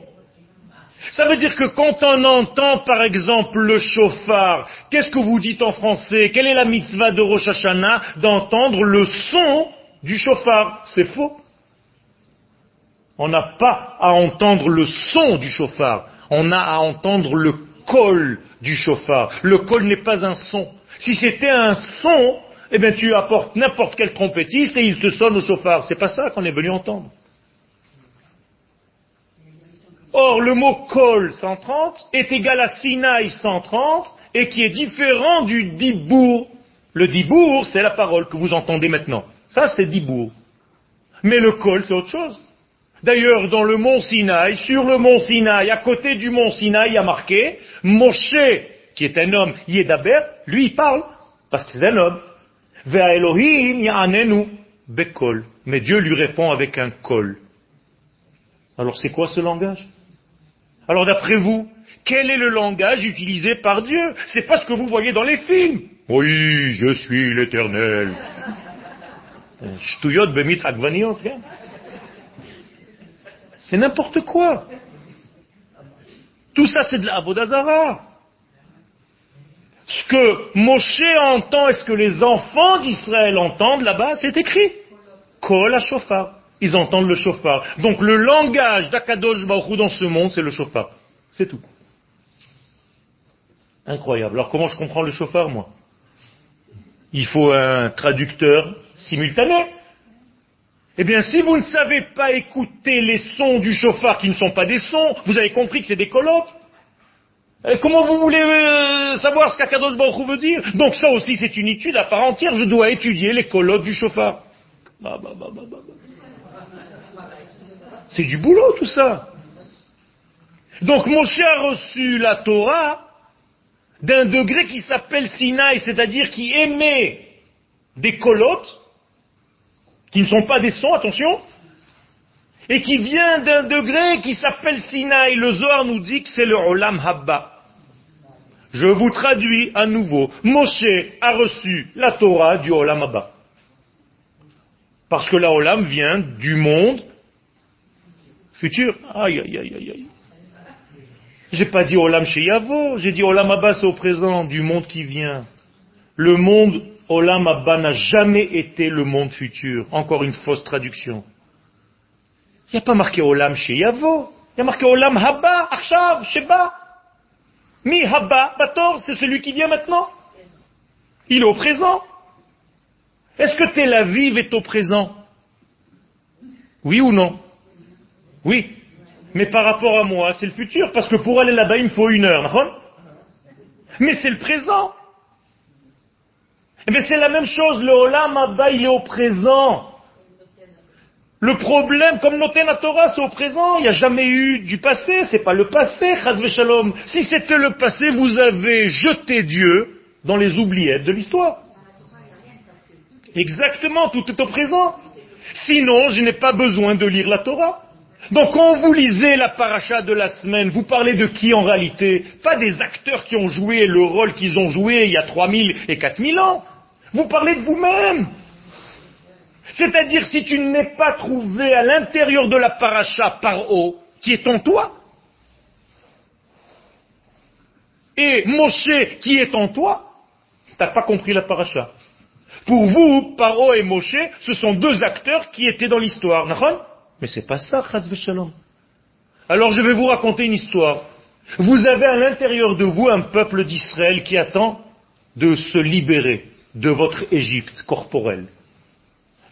Ça veut dire que quand on entend par exemple le chauffard, qu'est-ce que vous dites en français? Quelle est la mitzvah de Rosh Hashanah d'entendre le son du chauffard? C'est faux. On n'a pas à entendre le son du chauffard, on a à entendre le col du chauffard. Le col n'est pas un son. Si c'était un son, eh bien tu apportes n'importe quel trompettiste et il te sonne au chauffard. C'est pas ça qu'on est venu entendre. Or, le mot kol 130 est égal à Sinaï 130 et qui est différent du dibour. Le dibour, c'est la parole que vous entendez maintenant. Ça, c'est dibour. Mais le kol, c'est autre chose. D'ailleurs, dans le mont Sinaï, sur le mont Sinaï, à côté du mont Sinaï, il y a marqué Moshe, qui est un homme, Yedaber, lui, il parle, parce que c'est un homme. Ve'a Elohim bekol. Mais Dieu lui répond avec un kol. Alors c'est quoi ce langage? Alors d'après vous, quel est le langage utilisé par Dieu? C'est pas ce que vous voyez dans les films. Oui, je suis l'éternel. C'est n'importe quoi. Tout ça, c'est de la Avodazara. Ce que Moshe entend et ce que les enfants d'Israël entendent là-bas, c'est écrit. Kol shofar. Ils entendent le chauffard. Donc le langage d'Akadosh Baruch dans ce monde, c'est le chauffard. C'est tout. Incroyable. Alors comment je comprends le chauffard, moi? Il faut un traducteur simultané. Eh bien, si vous ne savez pas écouter les sons du chauffard qui ne sont pas des sons, vous avez compris que c'est des colottes. Eh, comment vous voulez euh, savoir ce qu'Akadosh Baruch veut dire? Donc ça aussi, c'est une étude à part entière. Je dois étudier les colottes du chauffard. Bah, bah, bah, c'est du boulot tout ça. Donc Moshe a reçu la Torah d'un degré qui s'appelle Sinaï, c'est-à-dire qui émet des colottes, qui ne sont pas des sons, attention, et qui vient d'un degré qui s'appelle Sinaï. Le Zohar nous dit que c'est le Olam Habba. Je vous traduis à nouveau. Moshe a reçu la Torah du Olam Habba. Parce que la Olam vient du monde Futur Aïe, aïe, aïe, aïe, aïe. J'ai pas dit Olam Sheyavo, j'ai dit Olam Abba c'est au présent, du monde qui vient. Le monde Olam Abba n'a jamais été le monde futur. Encore une fausse traduction. Il n'y a pas marqué Olam Sheyavo. Il y a marqué Olam Haba, Achav, Sheba. Mi Haba, Bator, c'est celui qui vient maintenant. Il est au présent. Est-ce que Tel Aviv est au présent? Oui ou non? Oui. Mais par rapport à moi, c'est le futur, parce que pour aller là-bas, il me faut une heure. Mais c'est le présent. Mais eh c'est la même chose, le Olam Abba, il est au présent. Le problème, comme noté la Torah, c'est au présent. Il n'y a jamais eu du passé, c'est pas le passé, Shalom. Si c'était le passé, vous avez jeté Dieu dans les oubliettes de l'histoire. Exactement, tout est au présent. Sinon, je n'ai pas besoin de lire la Torah. Donc quand vous lisez la paracha de la semaine, vous parlez de qui en réalité? Pas des acteurs qui ont joué le rôle qu'ils ont joué il y a 3000 et 4000 ans. Vous parlez de vous-même. C'est-à-dire si tu n'es pas trouvé à l'intérieur de la paracha par eau, qui est en toi, et Moshe qui est en toi, t'as pas compris la paracha. Pour vous, Paro et Moshe, ce sont deux acteurs qui étaient dans l'histoire. Mais c'est pas ça, Shalom. Alors je vais vous raconter une histoire. Vous avez à l'intérieur de vous un peuple d'Israël qui attend de se libérer de votre Égypte corporelle.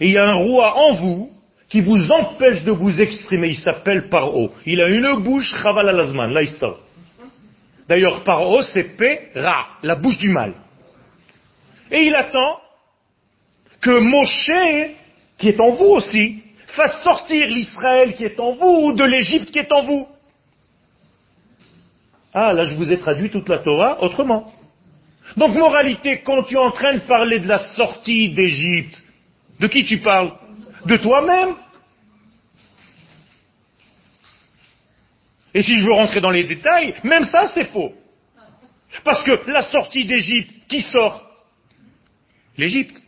Et il y a un roi en vous qui vous empêche de vous exprimer. Il s'appelle Paro. Il a une bouche, Chaval al là il sort. D'ailleurs, Paro, c'est P-Ra, la bouche du mal. Et il attend que Moshe, qui est en vous aussi, fasse sortir l'Israël qui est en vous de l'Égypte qui est en vous. Ah, là je vous ai traduit toute la Torah autrement. Donc moralité, quand tu es en train de parler de la sortie d'Égypte, de qui tu parles? De toi-même. Et si je veux rentrer dans les détails, même ça c'est faux. Parce que la sortie d'Égypte, qui sort? L'Égypte.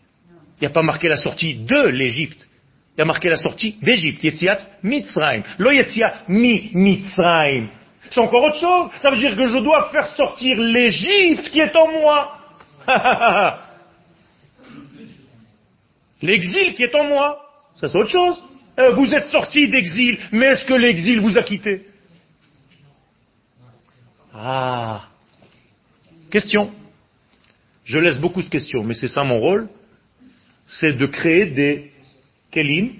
Il n'y a pas marqué la sortie de l'Égypte. Il y a marqué la sortie d'Égypte. Yetziat Mitzrayim. Lo Yetziat mi Mitzrayim. C'est encore autre chose. Ça veut dire que je dois faire sortir l'Égypte qui est en moi. L'exil qui est en moi. Ça c'est autre chose. Euh, vous êtes sorti d'exil, mais est-ce que l'exil vous a quitté? Ah. Question. Je laisse beaucoup de questions, mais c'est ça mon rôle. C'est de créer des kelim.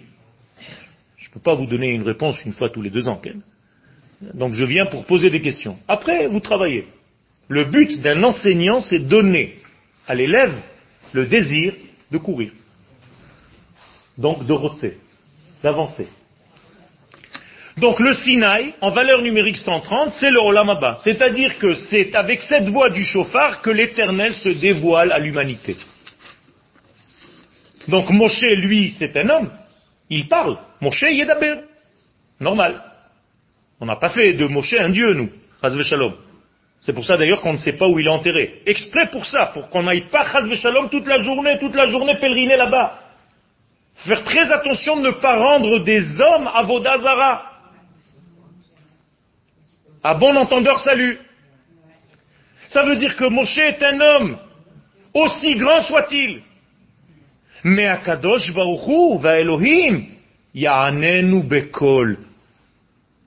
Je ne peux pas vous donner une réponse une fois tous les deux ans. Donc je viens pour poser des questions. Après, vous travaillez. Le but d'un enseignant, c'est donner à l'élève le désir de courir. Donc de rotser, d'avancer. Donc le Sinaï, en valeur numérique 130, c'est le Olam C'est-à-dire que c'est avec cette voix du chauffard que l'éternel se dévoile à l'humanité. Donc Moshe, lui, c'est un homme. Il parle. Moshe Yedaber. Normal. On n'a pas fait de Moshe un dieu, nous. Shalom. C'est pour ça d'ailleurs qu'on ne sait pas où il est enterré. Exprès pour ça, pour qu'on n'aille pas Shalom toute la journée, toute la journée pèleriner là-bas. Faire très attention de ne pas rendre des hommes à Vodazara. À bon entendeur, salut. Ça veut dire que Moshe est un homme, aussi grand soit-il. Mais Akadosh Baruchu va Elohim, Ya'anenu Bekol.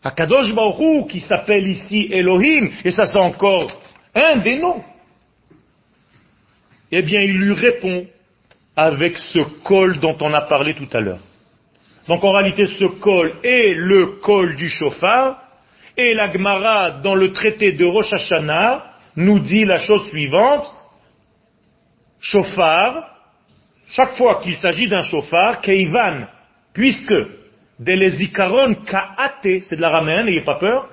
Akadosh Baruchu, qui s'appelle ici Elohim, et ça c'est encore un des noms. Eh bien, il lui répond avec ce col dont on a parlé tout à l'heure. Donc en réalité, ce col est le col du chauffard, et la Gemara, dans le traité de Rosh Hashanah, nous dit la chose suivante. Chauffard, chaque fois qu'il s'agit d'un chauffard, Keivan, puisque Delezikaron Kaate, c'est de l'araméen, n'ayez pas peur,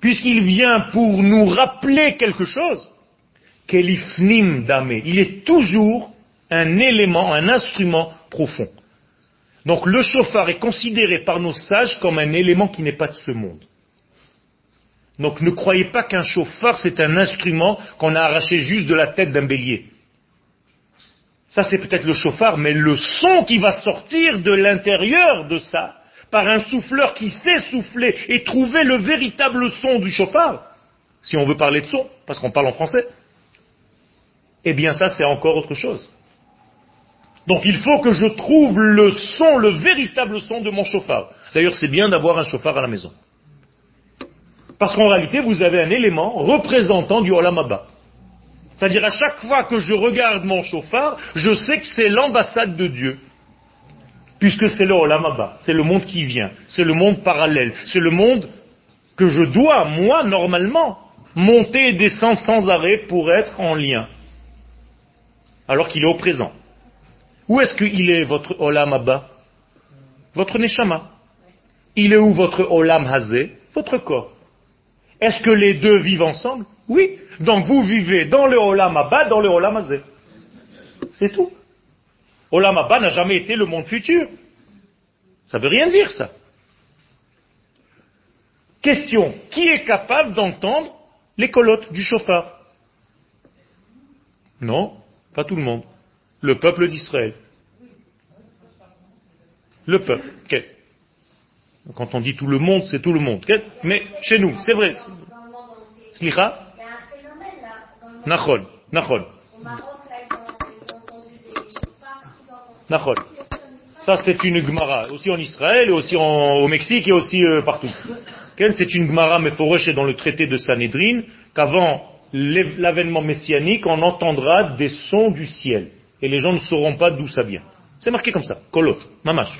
puisqu'il vient pour nous rappeler quelque chose, Kelifnim Dame, il est toujours un élément, un instrument profond. Donc le chauffard est considéré par nos sages comme un élément qui n'est pas de ce monde. Donc ne croyez pas qu'un chauffard, c'est un instrument qu'on a arraché juste de la tête d'un bélier. Ça, c'est peut-être le chauffard, mais le son qui va sortir de l'intérieur de ça, par un souffleur qui sait souffler et trouver le véritable son du chauffard, si on veut parler de son, parce qu'on parle en français, eh bien ça, c'est encore autre chose. Donc il faut que je trouve le son, le véritable son de mon chauffard. D'ailleurs, c'est bien d'avoir un chauffard à la maison. Parce qu'en réalité, vous avez un élément représentant du Olam C'est-à-dire, à chaque fois que je regarde mon chauffard, je sais que c'est l'ambassade de Dieu. Puisque c'est le Olam c'est le monde qui vient, c'est le monde parallèle, c'est le monde que je dois, moi, normalement, monter et descendre sans arrêt pour être en lien. Alors qu'il est au présent. Où est-ce qu'il est votre Olam Votre Neshama. Il est où votre Olam Hazé Votre corps. Est-ce que les deux vivent ensemble? Oui. Donc vous vivez dans le Olam Abba, dans le Olam. C'est tout. Olam Abba n'a jamais été le monde futur. Ça veut rien dire ça. Question. Qui est capable d'entendre les colottes du chauffard? Non, pas tout le monde. Le peuple d'Israël. Le peuple. Quand on dit tout le monde, c'est tout le monde. Mais chez nous, c'est vrai. Slicha Il y a un phénomène Qui est comme ça. C'est une Gemara, aussi en Israël, et aussi en- au Mexique, et aussi euh, partout. C'est une Gemara méphoroche dans le traité de Sanhedrin, qu'avant l'avènement messianique, on entendra des sons du ciel. Et les gens ne sauront pas d'où ça vient. C'est marqué comme ça, kolot, mamash.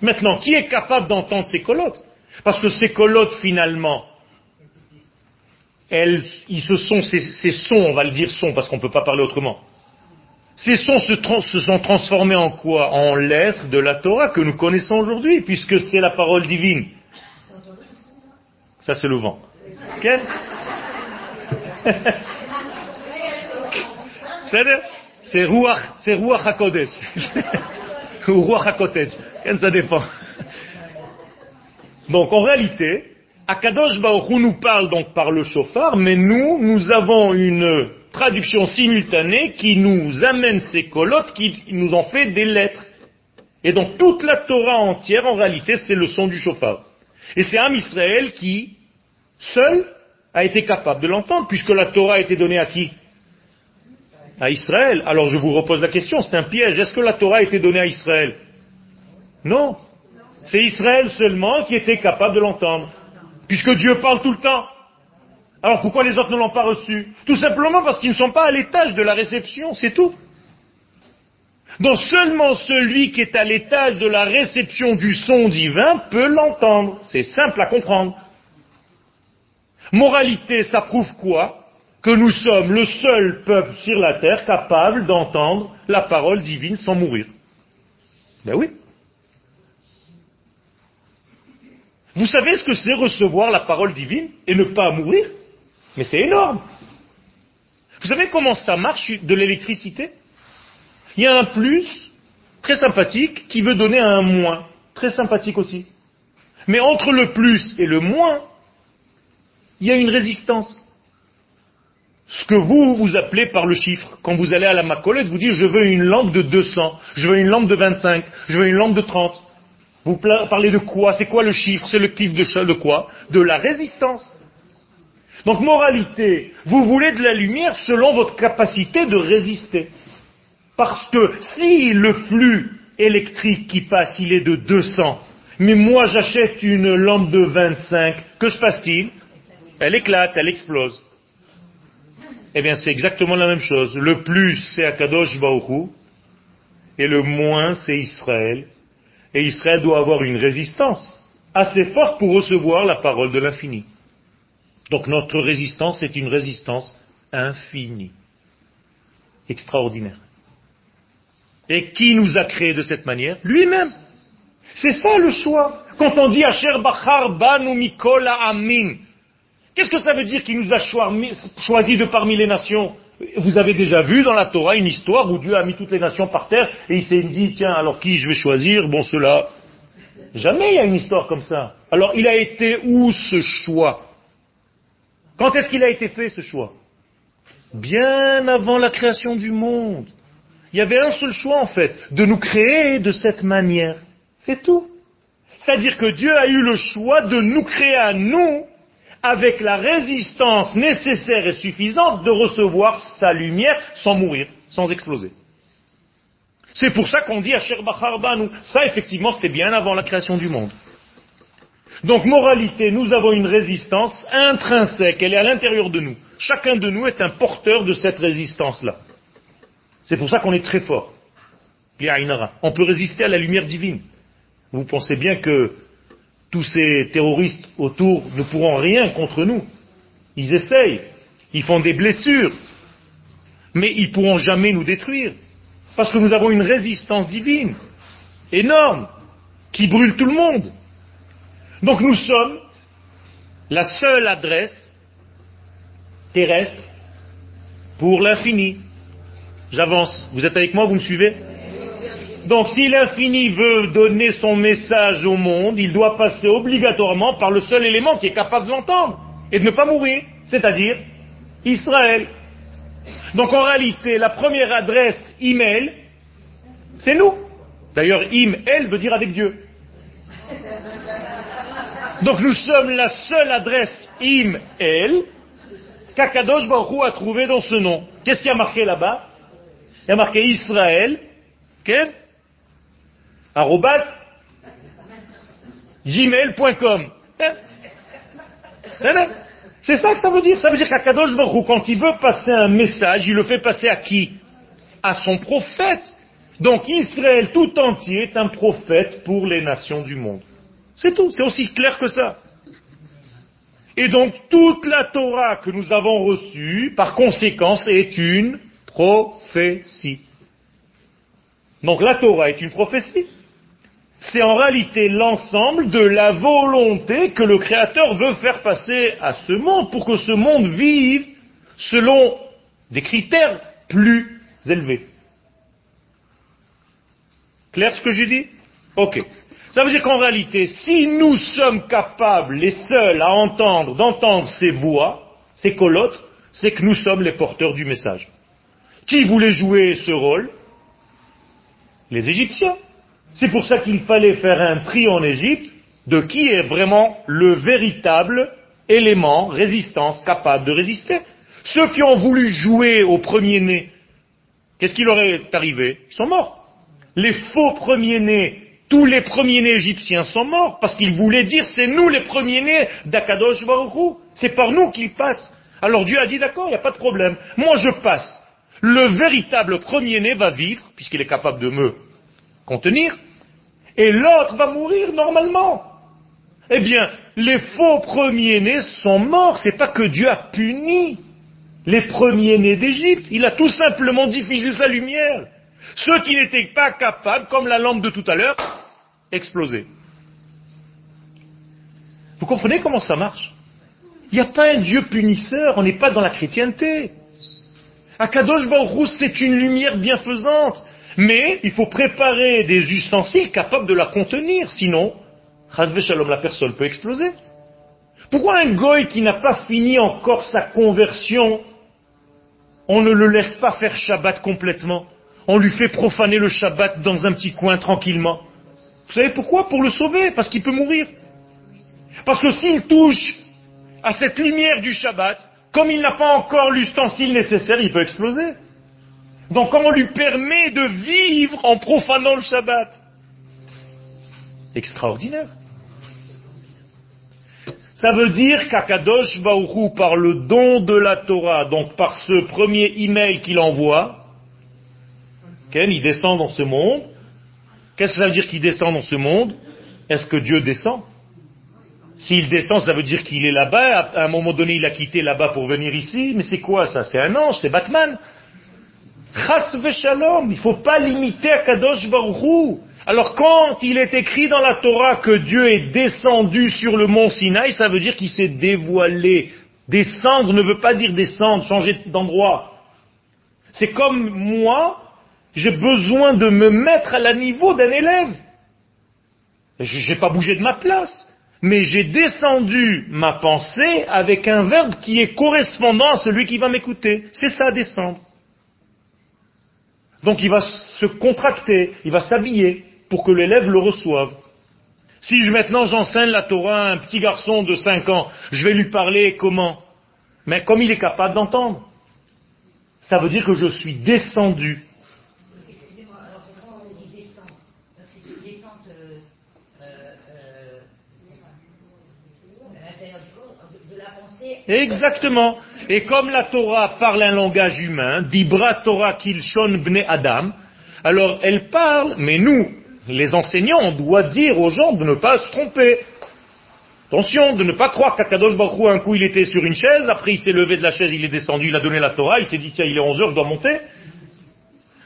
Maintenant, qui est capable d'entendre ces colottes Parce que ces colottes, finalement, elles, ils se sont, ces, ces sons, on va le dire sons, parce qu'on ne peut pas parler autrement, ces sons se, se sont transformés en quoi? En l'être de la Torah que nous connaissons aujourd'hui, puisque c'est la parole divine. Ça, c'est le vent. Quel C'est Ruach, c'est Ruach HaKodesh. Ou Ruach HaKodesh. Ça dépend. Donc, en réalité, Akadosh Baruch Hu nous parle donc par le chauffard, mais nous, nous avons une traduction simultanée qui nous amène ces colottes, qui nous en fait des lettres. Et donc, toute la Torah entière, en réalité, c'est le son du chauffard. Et c'est Am Israël qui, seul, a été capable de l'entendre, puisque la Torah a été donnée à qui? À Israël. Alors je vous repose la question, c'est un piège. Est-ce que la Torah a été donnée à Israël? Non. C'est Israël seulement qui était capable de l'entendre. Puisque Dieu parle tout le temps. Alors pourquoi les autres ne l'ont pas reçu? Tout simplement parce qu'ils ne sont pas à l'étage de la réception, c'est tout. Donc seulement celui qui est à l'étage de la réception du son divin peut l'entendre. C'est simple à comprendre. Moralité, ça prouve quoi? Que nous sommes le seul peuple sur la terre capable d'entendre la parole divine sans mourir. Ben oui. Vous savez ce que c'est recevoir la parole divine et ne pas mourir? Mais c'est énorme. Vous savez comment ça marche de l'électricité? Il y a un plus très sympathique qui veut donner un moins très sympathique aussi. Mais entre le plus et le moins, il y a une résistance. Ce que vous, vous appelez par le chiffre. Quand vous allez à la Macolette, vous dites je veux une lampe de 200, je veux une lampe de 25, je veux une lampe de 30. Vous parlez de quoi? C'est quoi le chiffre? C'est le kiff de, de quoi? De la résistance. Donc moralité, vous voulez de la lumière selon votre capacité de résister. Parce que si le flux électrique qui passe, il est de 200, mais moi j'achète une lampe de 25, que se passe-t-il? Elle éclate, elle explose. Eh bien c'est exactement la même chose. Le plus c'est Akadosh Baruch et le moins c'est Israël. Et Israël doit avoir une résistance assez forte pour recevoir la parole de l'infini. Donc notre résistance est une résistance infinie, extraordinaire. Et qui nous a créés de cette manière? Lui-même. C'est ça le choix. Quand on dit Asher Bachar Banu Mikola Amin, qu'est-ce que ça veut dire qu'il nous a choisi de parmi les nations? Vous avez déjà vu dans la Torah une histoire où Dieu a mis toutes les nations par terre et il s'est dit, tiens, alors qui je vais choisir? Bon, cela. Jamais il y a une histoire comme ça. Alors il a été où ce choix? Quand est-ce qu'il a été fait ce choix? Bien avant la création du monde. Il y avait un seul choix en fait, de nous créer de cette manière. C'est tout. C'est-à-dire que Dieu a eu le choix de nous créer à nous avec la résistance nécessaire et suffisante de recevoir sa lumière sans mourir, sans exploser. C'est pour ça qu'on dit à Banu. Ça, effectivement, c'était bien avant la création du monde. Donc, moralité, nous avons une résistance intrinsèque, elle est à l'intérieur de nous. Chacun de nous est un porteur de cette résistance-là. C'est pour ça qu'on est très fort. On peut résister à la lumière divine. Vous pensez bien que tous ces terroristes autour ne pourront rien contre nous. Ils essayent, ils font des blessures, mais ils ne pourront jamais nous détruire. Parce que nous avons une résistance divine, énorme, qui brûle tout le monde. Donc nous sommes la seule adresse terrestre pour l'infini. J'avance. Vous êtes avec moi, vous me suivez? Donc si l'infini veut donner son message au monde, il doit passer obligatoirement par le seul élément qui est capable de l'entendre et de ne pas mourir, c'est-à-dire Israël. Donc en réalité, la première adresse email, c'est nous. D'ailleurs, im, elle veut dire avec Dieu. Donc nous sommes la seule adresse im, elle, qu'Akadosh Baruch a trouvé dans ce nom. Qu'est-ce qui a marqué là-bas? Il y a marqué Israël, quel arrobas, gmail.com. Hein C'est ça que ça veut dire. Ça veut dire qu'Akadosh Baruch quand il veut passer un message, il le fait passer à qui? À son prophète. Donc Israël tout entier est un prophète pour les nations du monde. C'est tout, c'est aussi clair que ça. Et donc toute la Torah que nous avons reçue, par conséquence, est une prophétie. Donc la Torah est une prophétie. C'est en réalité l'ensemble de la volonté que le Créateur veut faire passer à ce monde pour que ce monde vive selon des critères plus élevés. Clair ce que j'ai dit? Ok. Ça veut dire qu'en réalité, si nous sommes capables, les seuls, à entendre, d'entendre ces voix, ces colottes, c'est que nous sommes les porteurs du message. Qui voulait jouer ce rôle? Les Égyptiens. C'est pour ça qu'il fallait faire un tri en Égypte de qui est vraiment le véritable élément résistance capable de résister. Ceux qui ont voulu jouer au premier-né, qu'est-ce qui leur est arrivé? Ils sont morts. Les faux premiers-nés, tous les premiers-nés égyptiens sont morts parce qu'ils voulaient dire c'est nous les premiers-nés d'Akadosh Baruch C'est par nous qu'ils passent. Alors Dieu a dit d'accord, il n'y a pas de problème. Moi je passe. Le véritable premier-né va vivre, puisqu'il est capable de me contenir, et l'autre va mourir normalement. Eh bien, les faux premiers-nés sont morts. C'est pas que Dieu a puni les premiers-nés d'Égypte. Il a tout simplement diffusé sa lumière. Ceux qui n'étaient pas capables, comme la lampe de tout à l'heure, exploser. Vous comprenez comment ça marche? Il n'y a pas un Dieu punisseur, on n'est pas dans la chrétienté. Akadosh Baruch c'est une lumière bienfaisante. Mais il faut préparer des ustensiles capables de la contenir, sinon, Shalom, la personne peut exploser. Pourquoi un goy qui n'a pas fini encore sa conversion, on ne le laisse pas faire Shabbat complètement? On lui fait profaner le Shabbat dans un petit coin tranquillement. Vous savez pourquoi? Pour le sauver, parce qu'il peut mourir. Parce que s'il touche à cette lumière du Shabbat, comme il n'a pas encore l'ustensile nécessaire, il peut exploser. Donc on lui permet de vivre en profanant le Shabbat. Extraordinaire. Ça veut dire qu'Akadosh Baourou, par le don de la Torah, donc par ce premier email qu'il envoie, il descend dans ce monde. Qu'est-ce que ça veut dire qu'il descend dans ce monde? Est-ce que Dieu descend? S'il descend, ça veut dire qu'il est là-bas. À un moment donné, il a quitté là-bas pour venir ici. Mais c'est quoi ça? C'est un ange, c'est Batman. Chas shalom, il ne faut pas limiter Akadosh Baruchou. Alors quand il est écrit dans la Torah que Dieu est descendu sur le mont Sinaï, ça veut dire qu'il s'est dévoilé. Descendre ne veut pas dire descendre, changer d'endroit. C'est comme moi, j'ai besoin de me mettre à la niveau d'un élève. Je n'ai pas bougé de ma place, mais j'ai descendu ma pensée avec un verbe qui est correspondant à celui qui va m'écouter. C'est ça, descendre. Donc il va se contracter, il va s'habiller pour que l'élève le reçoive. Si maintenant j'enseigne la Torah à un petit garçon de 5 ans, je vais lui parler comment? Mais comme il est capable d'entendre. Ça veut dire que je suis descendu. Excusez-moi, alors pourquoi on dit descente C'est une descente euh, euh, à l'intérieur du corps, de la pensée. Exactement. Et comme la Torah parle un langage humain, Dibra Torah Kilshon Bne Adam, alors elle parle, mais nous, les enseignants, on doit dire aux gens de ne pas se tromper. Attention, de ne pas croire qu'Akadosh Baruch un coup il était sur une chaise, après il s'est levé de la chaise, il est descendu, il a donné la Torah, il s'est dit tiens il est 11 heures, je dois monter.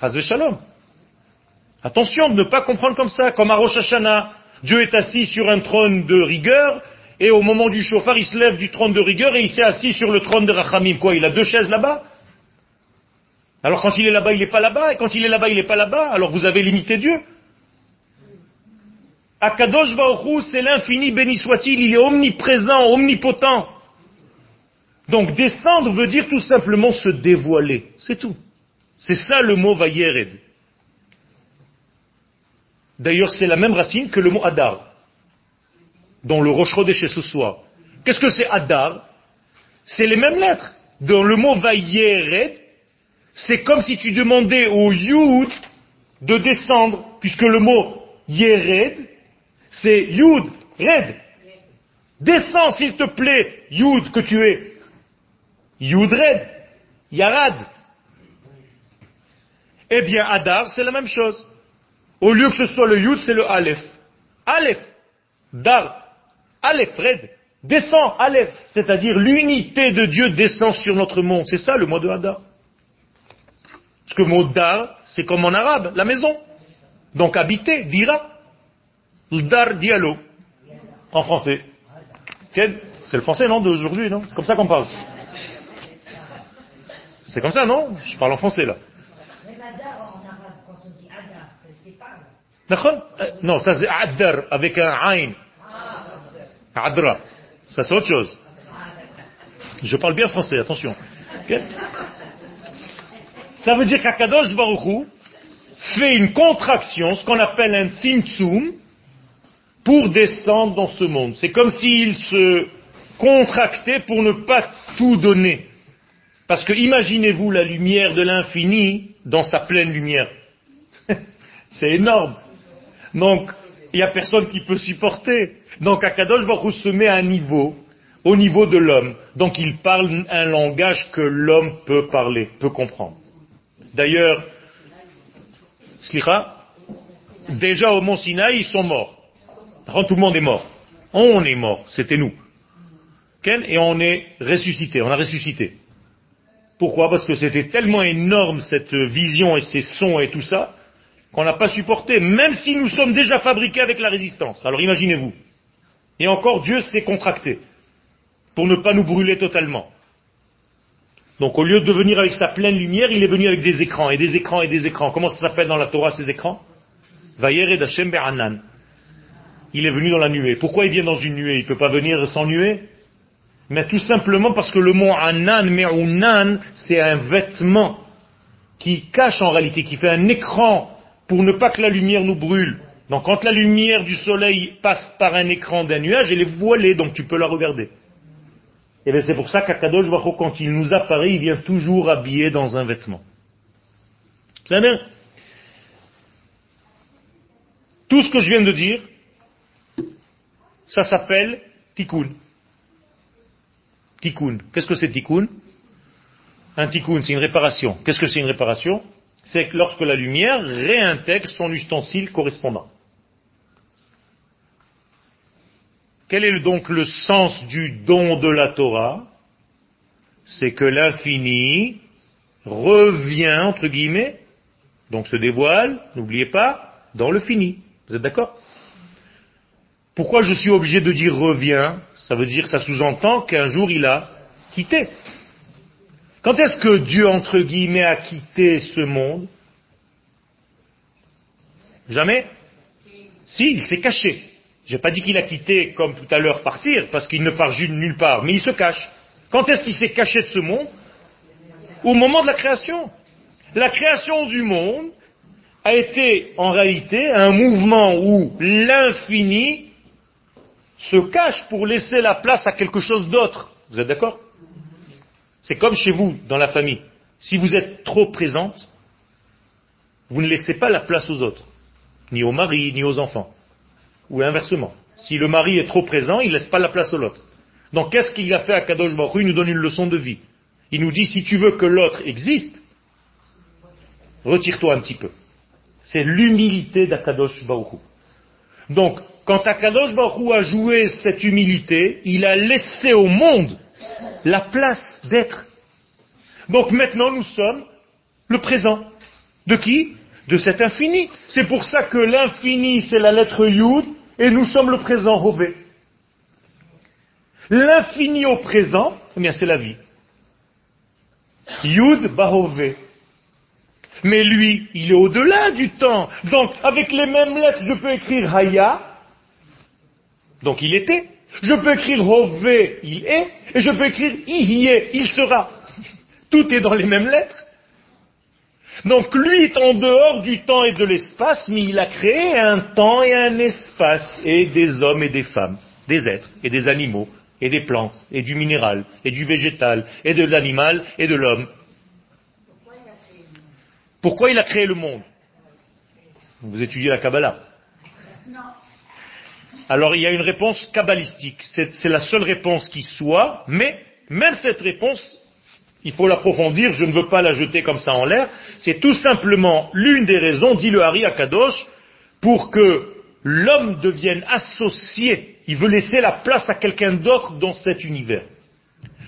Hazve Shalom. Attention de ne pas comprendre comme ça, comme à Rosh Hashanah. Dieu est assis sur un trône de rigueur, et au moment du chauffard, il se lève du trône de rigueur et il s'est assis sur le trône de Rachamim. Quoi, il a deux chaises là-bas? Alors quand il est là-bas, il n'est pas là-bas, et quand il est là-bas, il n'est pas là-bas. Alors vous avez limité Dieu. Akadosh Baruch c'est l'infini, béni soit-il, il est omniprésent, omnipotent. Donc descendre veut dire tout simplement se dévoiler, c'est tout. C'est ça le mot Vayered. D'ailleurs, c'est la même racine que le mot Adar, dont le Rocherodéché ce soir. Qu'est-ce que c'est Adar C'est les mêmes lettres. Dans le mot Vayered, c'est comme si tu demandais au Yud de descendre, puisque le mot Yered, c'est Yud, Red. Descends, s'il te plaît, Yud que tu es. Yud Red, Yarad. Eh bien, Adar, c'est la même chose. Au lieu que ce soit le Yud, c'est le Aleph. Aleph. Dar. Aleph, Red. Descend, Aleph. C'est-à-dire l'unité de Dieu descend sur notre monde. C'est ça le mot de Adar. Parce que le mot Dar, c'est comme en arabe, la maison. Donc habiter, dira. Dar dialo. En français. C'est le français, non, d'aujourd'hui, non? C'est comme ça qu'on parle. C'est comme ça, non? Je parle en français, là. Même Adar en arabe, quand on dit Adar, c'est- c'est pas. D'accord Non, ça c'est Addar, avec un Ain. Adra. Ça c'est autre chose. Je parle bien français, attention. Ça veut dire qu'Akadosh Baruch Hu fait une contraction, ce qu'on appelle un tzimtzum, pour descendre dans ce monde. C'est comme s'il se contractait pour ne pas tout donner. Parce que imaginez-vous la lumière de l'infini dans sa pleine lumière. C'est énorme. Donc, il n'y a personne qui peut supporter. Donc, Akadosh Baruch Hu se met à un niveau, au niveau de l'homme. Donc, il parle un langage que l'homme peut parler, peut comprendre. D'ailleurs, Slicha, déjà au Mont Sinaï, ils sont morts. Tout le monde est mort. On est mort, c'était nous. Et on est ressuscité, on a ressuscité. Pourquoi? Parce que c'était tellement énorme cette vision et ces sons et tout ça, qu'on n'a pas supporté, même si nous sommes déjà fabriqués avec la résistance. Alors imaginez-vous. Et encore, Dieu s'est contracté pour ne pas nous brûler totalement. Donc au lieu de venir avec sa pleine lumière, il est venu avec des écrans, et des écrans, et des écrans. Comment ça s'appelle dans la Torah ces écrans? Vayered Hashem Be'anan. Il est venu dans la nuée. Pourquoi il vient dans une nuée? Il ne peut pas venir sans nuée? Mais tout simplement parce que le mot Anan, Me'unan, c'est un vêtement qui cache en réalité, qui fait un écran pour ne pas que la lumière nous brûle. Donc quand la lumière du soleil passe par un écran d'un nuage, elle est voilée, donc tu peux la regarder. Et bien c'est pour ça qu'Akadosh Baruch quand il nous apparaît, il vient toujours habillé dans un vêtement. C'est bien Tout ce que je viens de dire, ça s'appelle tikkun. Tikkun. Qu'est-ce que c'est tikkun? Un tikkun, c'est une réparation. Qu'est-ce que c'est une réparation? C'est que lorsque la lumière réintègre son ustensile correspondant. Quel est donc le sens du don de la Torah? C'est que l'infini revient, entre guillemets, donc se dévoile, n'oubliez pas, dans le fini. Vous êtes d'accord? Pourquoi je suis obligé de dire revient? Ça veut dire, ça sous-entend qu'un jour il a quitté. Quand est-ce que Dieu, entre guillemets, a quitté ce monde? Jamais? Si, il s'est caché. J'ai pas dit qu'il a quitté, comme tout à l'heure, partir, parce qu'il ne part nulle part, mais il se cache. Quand est-ce qu'il s'est caché de ce monde? Au moment de la création. La création du monde a été en réalité un mouvement où l'infini se cache pour laisser la place à quelque chose d'autre. Vous êtes d'accord? C'est comme chez vous, dans la famille. Si vous êtes trop présente, vous ne laissez pas la place aux autres, ni au mari, ni aux enfants. Ou inversement. Si le mari est trop présent, il ne laisse pas la place à l'autre. Donc qu'est-ce qu'il a fait à Kadosh Baruch Il nous donne une leçon de vie. Il nous dit, si tu veux que l'autre existe, retire-toi un petit peu. C'est l'humilité d'Akadosh Baruch. Donc, quand Akadosh Baruch a joué cette humilité, il a laissé au monde la place d'être. Donc maintenant, nous sommes le présent. De qui? De cet infini. C'est pour ça que l'infini, c'est la lettre Yud, et nous sommes le présent Rové. L'infini au présent, eh bien, c'est la vie. Yud Bahové. Mais lui, il est au-delà du temps. Donc, avec les mêmes lettres, je peux écrire Haya. Donc, il était. Je peux écrire Hové, il est. Et je peux écrire Ihye, il sera. Tout est dans les mêmes lettres. Donc lui est en dehors du temps et de l'espace, mais il a créé un temps et un espace, et des hommes et des femmes, des êtres et des animaux, et des plantes, et du minéral, et du végétal, et de l'animal, et de l'homme. Pourquoi il a créé le monde? Vous étudiez la Kabbalah? Alors il y a une réponse kabbalistique. C'est c'est la seule réponse qui soit, mais même cette réponse, il faut l'approfondir, je ne veux pas la jeter comme ça en l'air. C'est tout simplement l'une des raisons, dit le Hari Akadosh, pour que l'homme devienne associé. Il veut laisser la place à quelqu'un d'autre dans cet univers.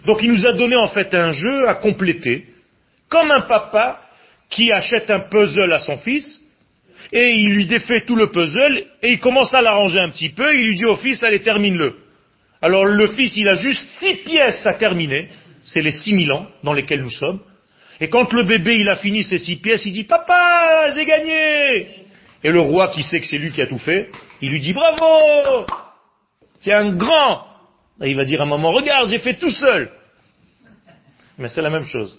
Donc il nous a donné en fait un jeu à compléter, comme un papa qui achète un puzzle à son fils, et il lui défait tout le puzzle, et il commence à l'arranger un petit peu, il lui dit au fils, allez, termine-le. Alors le fils, il a juste six pièces à terminer, c'est les six mille ans dans lesquels nous sommes, et quand le bébé, il a fini ses six pièces, il dit, papa, j'ai gagné! Et le roi, qui sait que c'est lui qui a tout fait, il lui dit, bravo! C'est un grand. Il va dire à maman, regarde, j'ai fait tout seul! Mais c'est la même chose.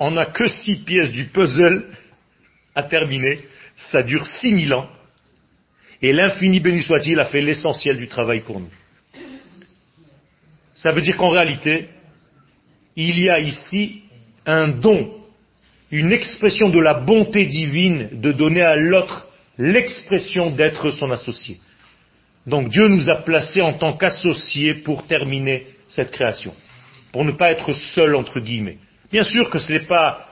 On n'a que six pièces du puzzle à terminer, ça dure six mille ans, et l'infini béni soit-il a fait l'essentiel du travail pour nous. Ça veut dire qu'en réalité, il y a ici un don, une expression de la bonté divine de donner à l'autre l'expression d'être son associé. Donc Dieu nous a placés en tant qu'associés pour terminer cette création, pour ne pas être seul entre guillemets. Bien sûr que ce n'est pas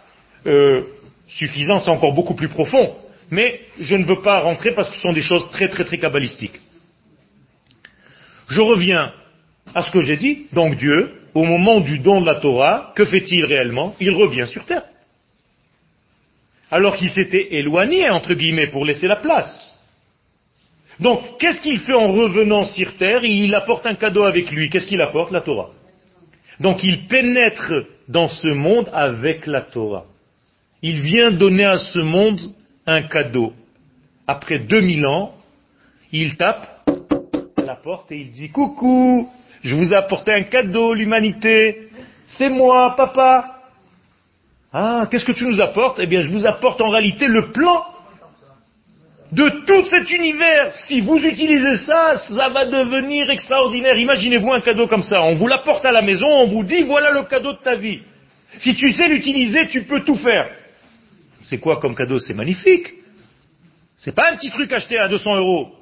euh, suffisant, c'est encore beaucoup plus profond, mais je ne veux pas rentrer parce que ce sont des choses très très très kabbalistiques. Je reviens à ce que j'ai dit, donc Dieu, au moment du don de la Torah, que fait-il réellement? Il revient sur terre. Alors qu'il s'était éloigné, entre guillemets, pour laisser la place. Donc, qu'est-ce qu'il fait en revenant sur terre? Il apporte un cadeau avec lui. Qu'est-ce qu'il apporte? La Torah. Donc, il pénètre dans ce monde avec la Torah. Il vient donner à ce monde un cadeau. Après 2000 ans, il tape à la porte et il dit Coucou, je vous ai apporté un cadeau, l'humanité. C'est moi, papa. Ah, qu'est-ce que tu nous apportes? Eh bien, je vous apporte en réalité le plan de tout cet univers. Si vous utilisez ça, ça va devenir extraordinaire. Imaginez-vous un cadeau comme ça. On vous l'apporte à la maison, on vous dit voilà le cadeau de ta vie. Si tu sais l'utiliser, tu peux tout faire. C'est quoi comme cadeau? C'est magnifique. C'est pas un petit truc acheté à 200 euros.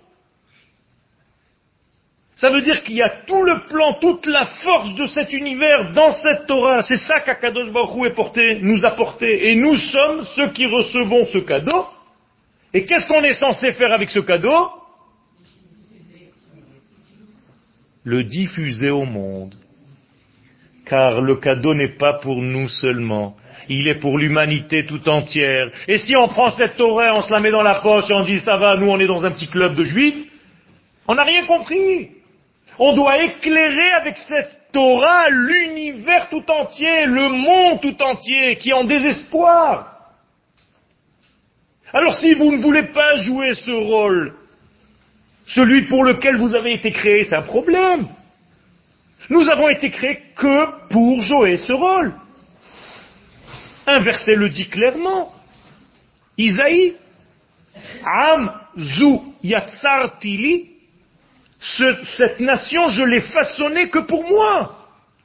Ça veut dire qu'il y a tout le plan, toute la force de cet univers dans cette Torah. C'est ça qu'Akadosh Baruch est porté, nous a porté. Et nous sommes ceux qui recevons ce cadeau. Et qu'est-ce qu'on est censé faire avec ce cadeau? Le diffuser au monde. Car le cadeau n'est pas pour nous seulement. Il est pour l'humanité tout entière. Et si on prend cette Torah, on se la met dans la poche et on dit ça va, nous on est dans un petit club de juifs, on n'a rien compris. On doit éclairer avec cette Torah l'univers tout entier, le monde tout entier, qui est en désespoir. Alors si vous ne voulez pas jouer ce rôle, celui pour lequel vous avez été créé, c'est un problème. Nous avons été créés que pour jouer ce rôle. Un verset le dit clairement. Isaïe, Am zu yatsar tili, ce- cette nation, je l'ai façonnée que pour moi.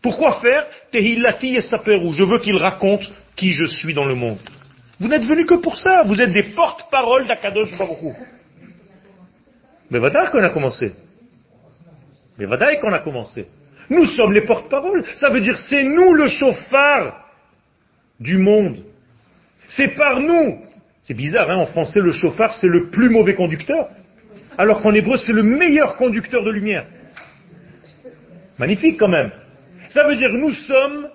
Pourquoi faire Tehillati et Saperou. Je veux qu'il raconte qui je suis dans le monde. Vous n'êtes venus que pour ça. Vous êtes des porte-paroles d'Akadosh Baruch Hu. Mais vadaï qu'on a commencé. Mais vadaï qu'on a commencé. Nous sommes les porte-paroles. Ça veut dire c'est nous le chauffard du monde. C'est par nous. C'est bizarre, hein, en français, le chauffard, c'est le plus mauvais conducteur. Alors qu'en hébreu, c'est le meilleur conducteur de lumière. Magnifique quand même. Ça veut dire nous sommes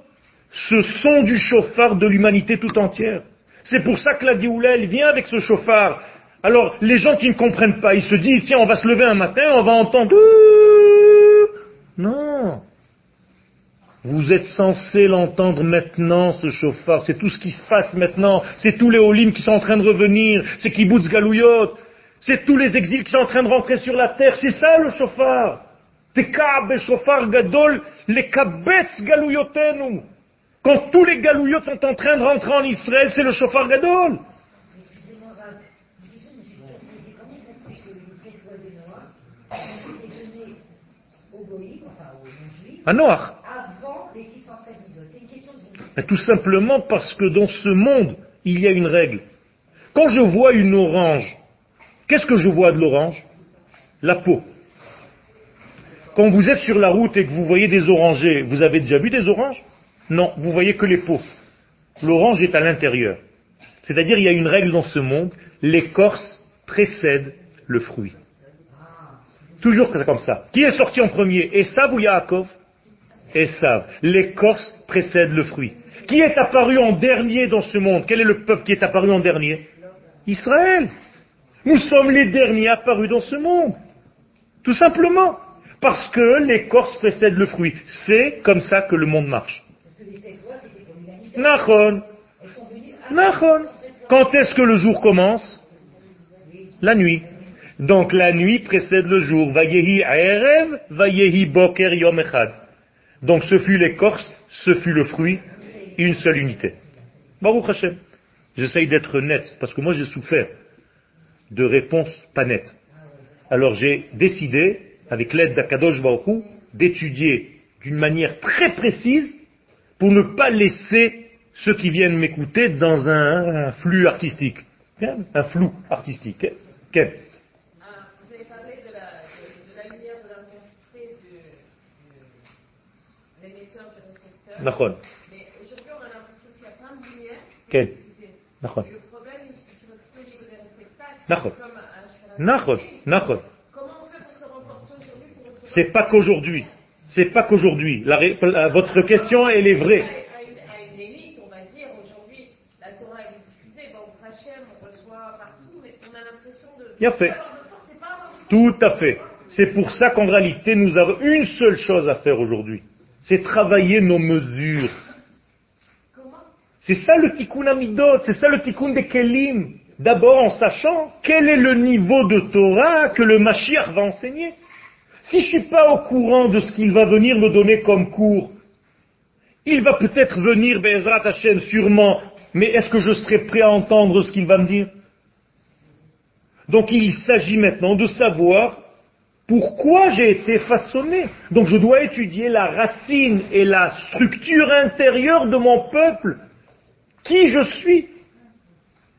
ce son du chauffard de l'humanité tout entière. C'est pour ça que la Géoula, elle vient avec ce chauffard. Alors, les gens qui ne comprennent pas, ils se disent, tiens, on va se lever un matin, on va entendre... Non. Vous êtes censé l'entendre maintenant, ce chauffard. C'est tout ce qui se passe maintenant. C'est tous les Olim qui sont en train de revenir. C'est Kibbutz Galouyot. C'est tous les exils qui sont en train de rentrer sur la terre. C'est ça le chauffard. Gadol, les. Quand tous les galouillots sont en train de rentrer en Israël, c'est le chauffard gadol. De À Noach. avant les 613 mitzvot C'est une question Mais Tout simplement parce que dans ce monde, il y a une règle. Quand je vois une orange, qu'est-ce que je vois de l'orange? La peau. Quand vous êtes sur la route et que vous voyez des orangers, vous avez déjà vu des oranges? Non, vous voyez que les peaux. L'orange est à l'intérieur. C'est-à-dire, il y a une règle dans ce monde, l'écorce précède le fruit. Toujours comme ça. Qui est sorti en premier? Esav ou Yaakov? Esav. L'écorce précède le fruit. Qui est apparu en dernier dans ce monde? Quel est le peuple qui est apparu en dernier? Israël. Nous sommes les derniers apparus dans ce monde. Tout simplement. Parce que l'écorce précède le fruit. C'est comme ça que le monde marche. Nachon. Nachon. Quand est-ce que le jour commence? La nuit. Donc la nuit précède le jour. Vayehi erev, vayehi boker yom echad. Donc ce fut l'écorce, ce fut le fruit, une seule unité. Baruch Hashem. J'essaye d'être net, parce que moi j'ai souffert de réponses pas nettes. Alors j'ai décidé, avec l'aide d'Akadosh Hu, d'étudier d'une manière très précise pour ne pas laisser ceux qui viennent m'écouter dans un, un flux artistique. Hein, Un flou artistique. hein. Ah, vous avez parlé de la, de, de la lumière, de l'intensité de, de l'émetteur, du récepteur. Nachon. Mais aujourd'hui, on a l'impression qu'il y a plein de lumière. Quel pour recevoir C'est pas qu'aujourd'hui. C'est pas qu'aujourd'hui. Votre question, elle est vraie. Bien fait. Tout à fait. C'est pour ça qu'en réalité, nous avons une seule chose à faire aujourd'hui. C'est travailler nos mesures. C'est ça le tikkun amidot, c'est ça le tikkun des kelim. D'abord en sachant quel est le niveau de Torah que le Mashiach va enseigner. Si je suis pas au courant de ce qu'il va venir me donner comme cours, il va peut-être venir, Bezrat Hashem, sûrement, mais est-ce que je serai prêt à entendre ce qu'il va me dire? Donc il s'agit maintenant de savoir pourquoi j'ai été façonné. Donc je dois étudier la racine et la structure intérieure de mon peuple. Qui je suis.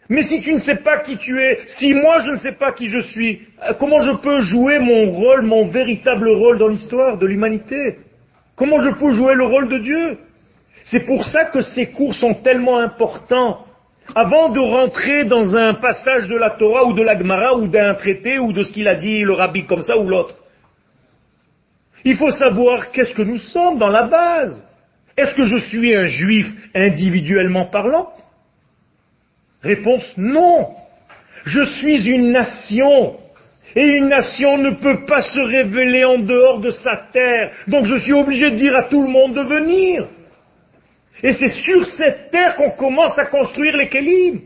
Mais si tu ne sais pas qui tu es, si moi je ne sais pas qui je suis, euh, comment je peux jouer mon rôle, mon véritable rôle dans l'histoire de l'humanité? Comment je peux jouer le rôle de Dieu? C'est pour ça que ces cours sont tellement importants. Avant de rentrer dans un passage de la Torah ou de la Gemara ou d'un traité ou de ce qu'il a dit le rabbi comme ça ou l'autre, il faut savoir qu'est-ce que nous sommes dans la base. Est-ce que je suis un juif individuellement parlant? Réponse non. Je suis une nation. Et une nation ne peut pas se révéler en dehors de sa terre. Donc je suis obligé de dire à tout le monde de venir. Et c'est sur cette terre qu'on commence à construire les kélim.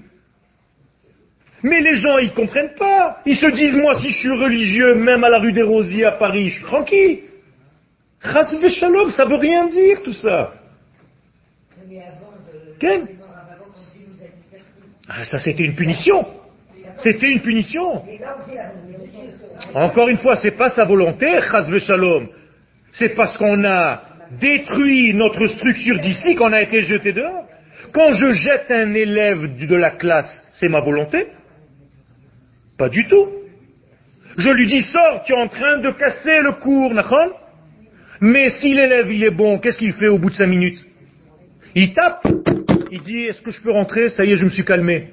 Mais les gens, ils comprennent pas. Ils se disent, moi, si je suis religieux, même à la rue des Rosiers à Paris, je suis tranquille. Chas shalom, ça veut rien dire tout ça. Mais avant de. Quel Excusez-moi, Rav, avant quand Dieu nous a dispersés. Ah, ça c'était une punition. C'était une punition. Encore une fois, c'est pas sa volonté, chas shalom. C'est parce qu'on a détruit notre structure d'ici qu'on a été jeté dehors. Quand je jette un élève de la classe, c'est ma volonté Pas du tout. Je lui dis, sors, tu es en train de casser le cours, nachon Mais si l'élève, il est bon, qu'est-ce qu'il fait au bout de cinq minutes? Il tape, il dit, est-ce que je peux rentrer? Ça y est, je me suis calmé.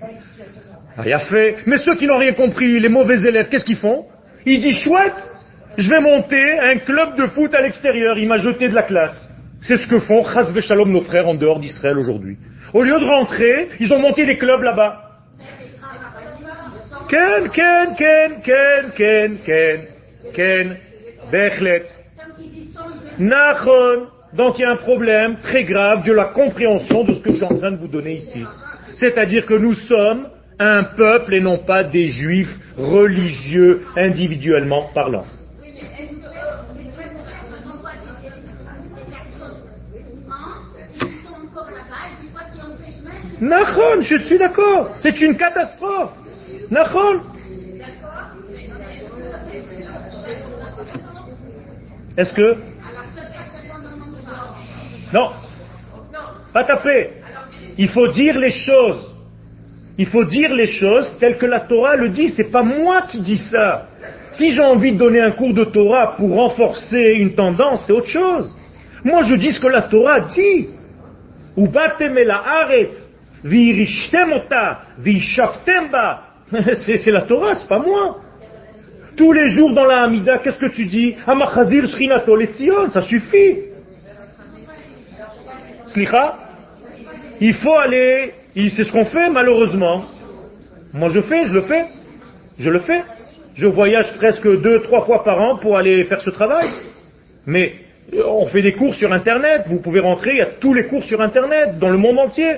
Rien fait. Mais ceux qui n'ont rien compris, les mauvais élèves, qu'est-ce qu'ils font? Ils disent, chouette, je vais monter un club de foot à l'extérieur, il m'a jeté de la classe. C'est ce que font Chas Shalom nos frères en dehors d'Israël aujourd'hui. Au lieu de rentrer, ils ont monté des clubs là-bas. Ken, Ken, Ken, Ken, Ken, Ken, Ken, Bechlet. Nachon. Donc il y a un problème très grave de la compréhension de ce que je suis en train de vous donner ici. C'est-à-dire que nous sommes un peuple et non pas des juifs religieux individuellement parlant. Oui, mais est-ce que les vrais quand on voit des, des personnes en France, ils sont encore là Nachon, je suis d'accord. C'est une catastrophe. Nachon. Est-ce que Non. Pas taper. Il faut dire les choses. Il faut dire les choses telles que la Torah le dit. C'est pas moi qui dis ça. Si j'ai envie de donner un cours de Torah pour renforcer une tendance, c'est autre chose. Moi, je dis ce que la Torah dit. C'est la Torah, c'est pas moi. Tous les jours dans la Hamida, qu'est-ce que tu dis? Ça suffit. Slicha Il faut aller, c'est ce qu'on fait malheureusement. Moi je fais, je le fais. Je le fais. Je voyage presque deux, trois fois par an pour aller faire ce travail. Mais euh, on fait des cours sur Internet. Vous pouvez rentrer, il y a tous les cours sur Internet, dans le monde entier.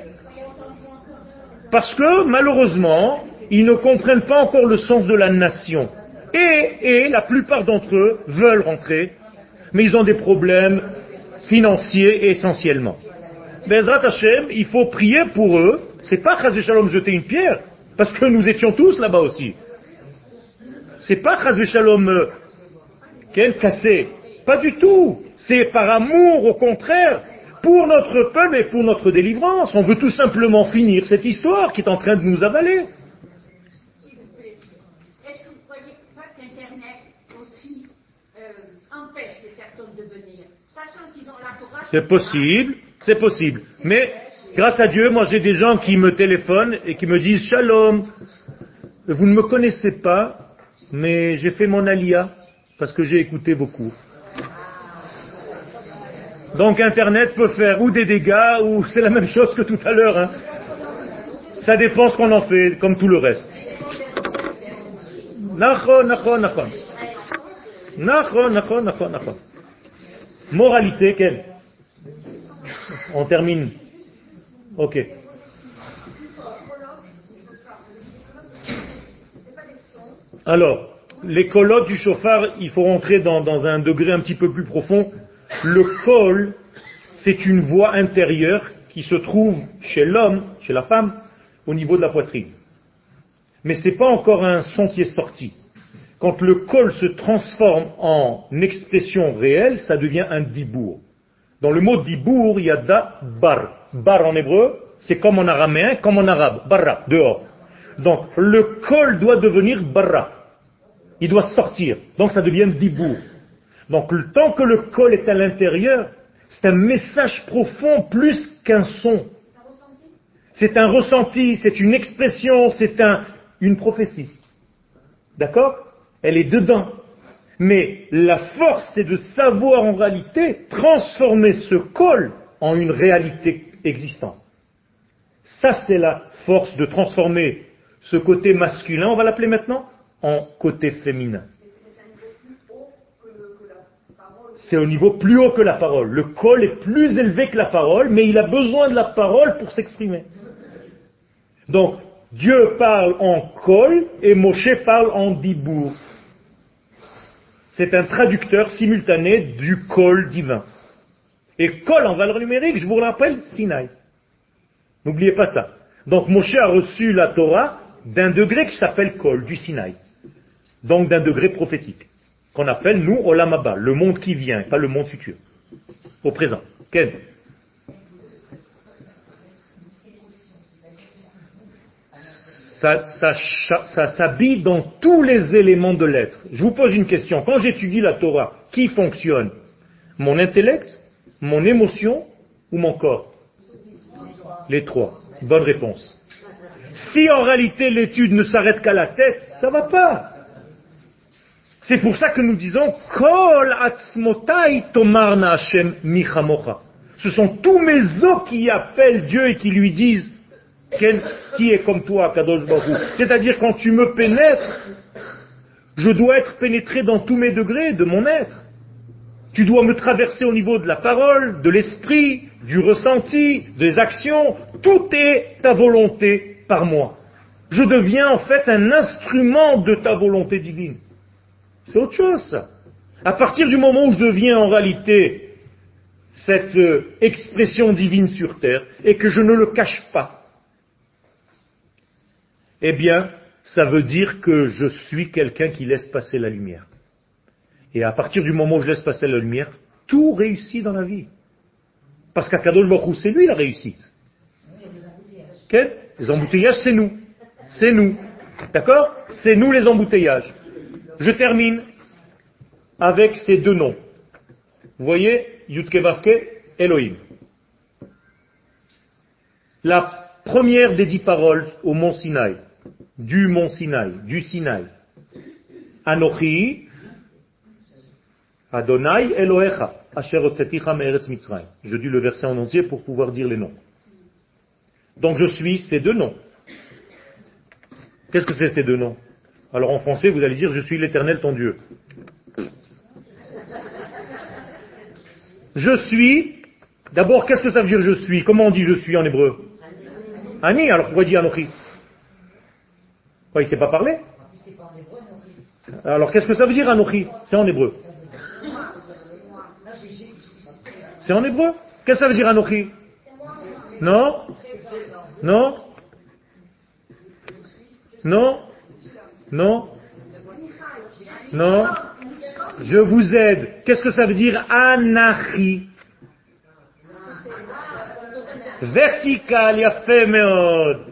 Parce que, malheureusement, ils ne comprennent pas encore le sens de la nation. Et, et la plupart d'entre eux veulent rentrer, mais ils ont des problèmes financiers essentiellement. Bezrat Hashem, il faut prier pour eux. C'est pas Chaz Shalom jeter une pierre, parce que nous étions tous là-bas aussi. C'est pas Chaz Shalom euh, quel cassé. Pas du tout. C'est par amour, au contraire, pour notre peuple et pour notre délivrance. On veut tout simplement finir cette histoire qui est en train de nous avaler. S'il vous plaît, est-ce que vous ne croyez pas qu'Internet aussi empêche les personnes de venir? Sachant qu'ils ont la Torah. C'est possible, c'est possible. Mais, grâce à Dieu, moi j'ai des gens qui me téléphonent et qui me disent Shalom, vous ne me connaissez pas, mais j'ai fait mon alia parce que j'ai écouté beaucoup. Donc Internet peut faire ou des dégâts ou c'est la même chose que tout à l'heure. hein. Ça dépend ce qu'on en fait, comme tout le reste. Moralité, quelle? On termine. Ok. Alors, les colottes du chauffard, il faut rentrer dans, un degré un petit peu plus profond. Le col, c'est une voie intérieure qui se trouve chez l'homme, chez la femme, au niveau de la poitrine. Mais ce n'est pas encore un son qui est sorti. Quand le col se transforme en expression réelle, ça devient un dibour. Dans le mot dibour, il y a da bar. Bar en hébreu, c'est comme en araméen, comme en arabe. Barra, dehors. Donc le col doit devenir barra. Il doit sortir. Donc ça devient dibour. Donc le tant que le col est à l'intérieur, c'est un message profond plus qu'un son. C'est un ressenti, c'est une expression, c'est un, une prophétie. D'accord? Elle est dedans. Mais la force, c'est de savoir en réalité transformer ce col en une réalité existante. Ça, c'est la force de transformer ce côté masculin, on va l'appeler maintenant, en côté féminin. C'est au niveau plus haut que la parole. Le col est plus élevé que la parole, mais il a besoin de la parole pour s'exprimer. Donc, Dieu parle en col et Moshe parle en dibour. C'est un traducteur simultané du col divin. Et col en valeur numérique, je vous le rappelle, Sinaï. N'oubliez pas ça. Donc Moshe a reçu la Torah d'un degré qui s'appelle col, du Sinaï. Donc d'un degré prophétique. Qu'on appelle, nous, Olam Abba, le monde qui vient, pas le monde futur. Au présent. Ken ça, s'habille dans tous les éléments de l'être. Je vous pose une question. Quand j'étudie la Torah, qui fonctionne? Mon intellect, mon émotion ou mon corps? Les trois. Bonne réponse. Si en réalité l'étude ne s'arrête qu'à la tête, ça va pas. C'est pour ça que nous disons Kol atzmotai tomarna Hashem michamocha. Ce sont tous mes os qui appellent Dieu et qui lui disent qui est comme toi, Kadosh Baruch C'est-à-dire quand tu me pénètres, je dois être pénétré dans tous mes degrés de mon être. Tu dois me traverser au niveau de la parole, de l'esprit, du ressenti, des actions. Tout est ta volonté par moi. Je deviens en fait un instrument de ta volonté divine. C'est autre chose, ça. À partir du moment où je deviens en réalité cette euh, expression divine sur terre et que je ne le cache pas, Eh bien, ça veut dire que je suis quelqu'un qui laisse passer la lumière. Et à partir du moment où je laisse passer la lumière, tout réussit dans la vie. Parce qu'Akadosh Baruch c'est lui la réussite. Les embouteillages, c'est nous. C'est nous. D'accord? C'est nous les embouteillages. Je termine avec ces deux noms. Vous voyez? Yudke Elohim. La première des dix paroles au mont Sinaï, du mont Sinaï, du Sinaï. Anochi, Adonai Elohecha, Asher Me'eretz Mitzrayim. Je dis le verset en entier pour pouvoir dire les noms. Donc je suis ces deux noms. Qu'est-ce que c'est ces deux noms? Alors en français, vous allez dire je suis l'éternel ton Dieu. Je suis, d'abord, qu'est-ce que ça veut dire je suis? Comment on dit je suis en hébreu? Ani, alors pourquoi dit Anochi? Il ne sait pas parler Alors qu'est-ce que ça veut dire Anochi C'est en hébreu. C'est en hébreu Qu'est-ce que ça veut dire Anochi Non Non Non Non Non Je vous aide. Qu'est-ce que ça veut dire Anachi Vertical, yafé meod.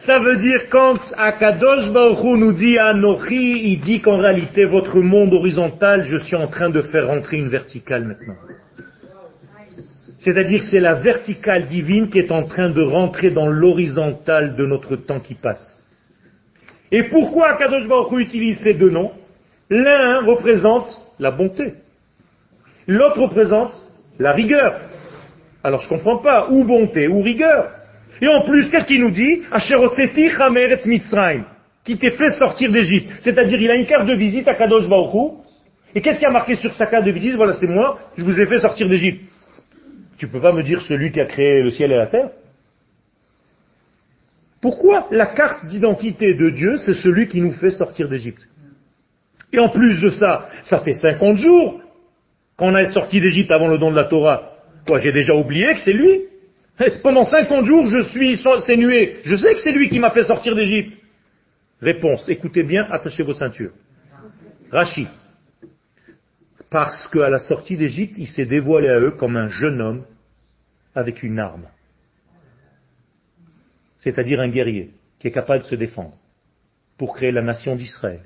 Ça veut dire quand Akadosh Baruch Hu nous dit Anochi, il dit qu'en réalité votre monde horizontal, je suis en train de faire rentrer une verticale maintenant. C'est-à-dire que c'est la verticale divine qui est en train de rentrer dans l'horizontale de notre temps qui passe. Et pourquoi Akadosh Baruch Hu utilise ces deux noms? L'un représente la bonté. L'autre représente la rigueur. Alors je comprends pas, ou bonté, ou rigueur. Et en plus, qu'est-ce qu'il nous dit qui t'est fait sortir d'Égypte. C'est-à-dire, il a une carte de visite à Kadosh Baruch Hu. Et qu'est-ce qui a marqué sur sa carte de visite Voilà, c'est moi, je vous ai fait sortir d'Égypte. Tu peux pas me dire celui qui a créé le ciel et la terre Pourquoi la carte d'identité de Dieu, c'est celui qui nous fait sortir d'Égypte Et en plus de ça, ça fait 50 jours qu'on est sorti d'Égypte avant le don de la Torah. Quoi, j'ai déjà oublié que c'est lui Pendant 50 jours, je suis sénué. Je sais que c'est lui qui m'a fait sortir d'Égypte. Réponse, écoutez bien, attachez vos ceintures. Rachi. Parce qu'à la sortie d'Égypte, il s'est dévoilé à eux comme un jeune homme avec une arme. C'est-à-dire un guerrier qui est capable de se défendre pour créer la nation d'Israël.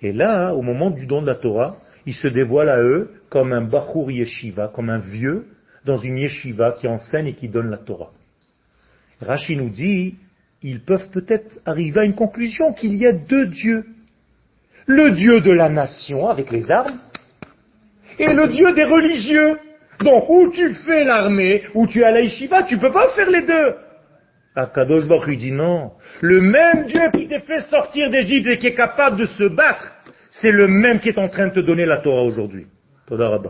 Et là, au moment du don de la Torah, il se dévoile à eux comme un Bachour Yeshiva, comme un vieux dans une yeshiva qui enseigne et qui donne la Torah. Rashi nous dit, ils peuvent peut-être arriver à une conclusion qu'il y a deux dieux. Le Dieu de la nation avec les armes et le Dieu des religieux. Donc, où tu fais l'armée, ou tu as la yeshiva, tu peux pas faire les deux. Akadosh Baruch dit non. Le même Dieu qui t'a fait sortir d'Égypte et qui est capable de se battre, c'est le même qui est en train de te donner la Torah aujourd'hui. Toda.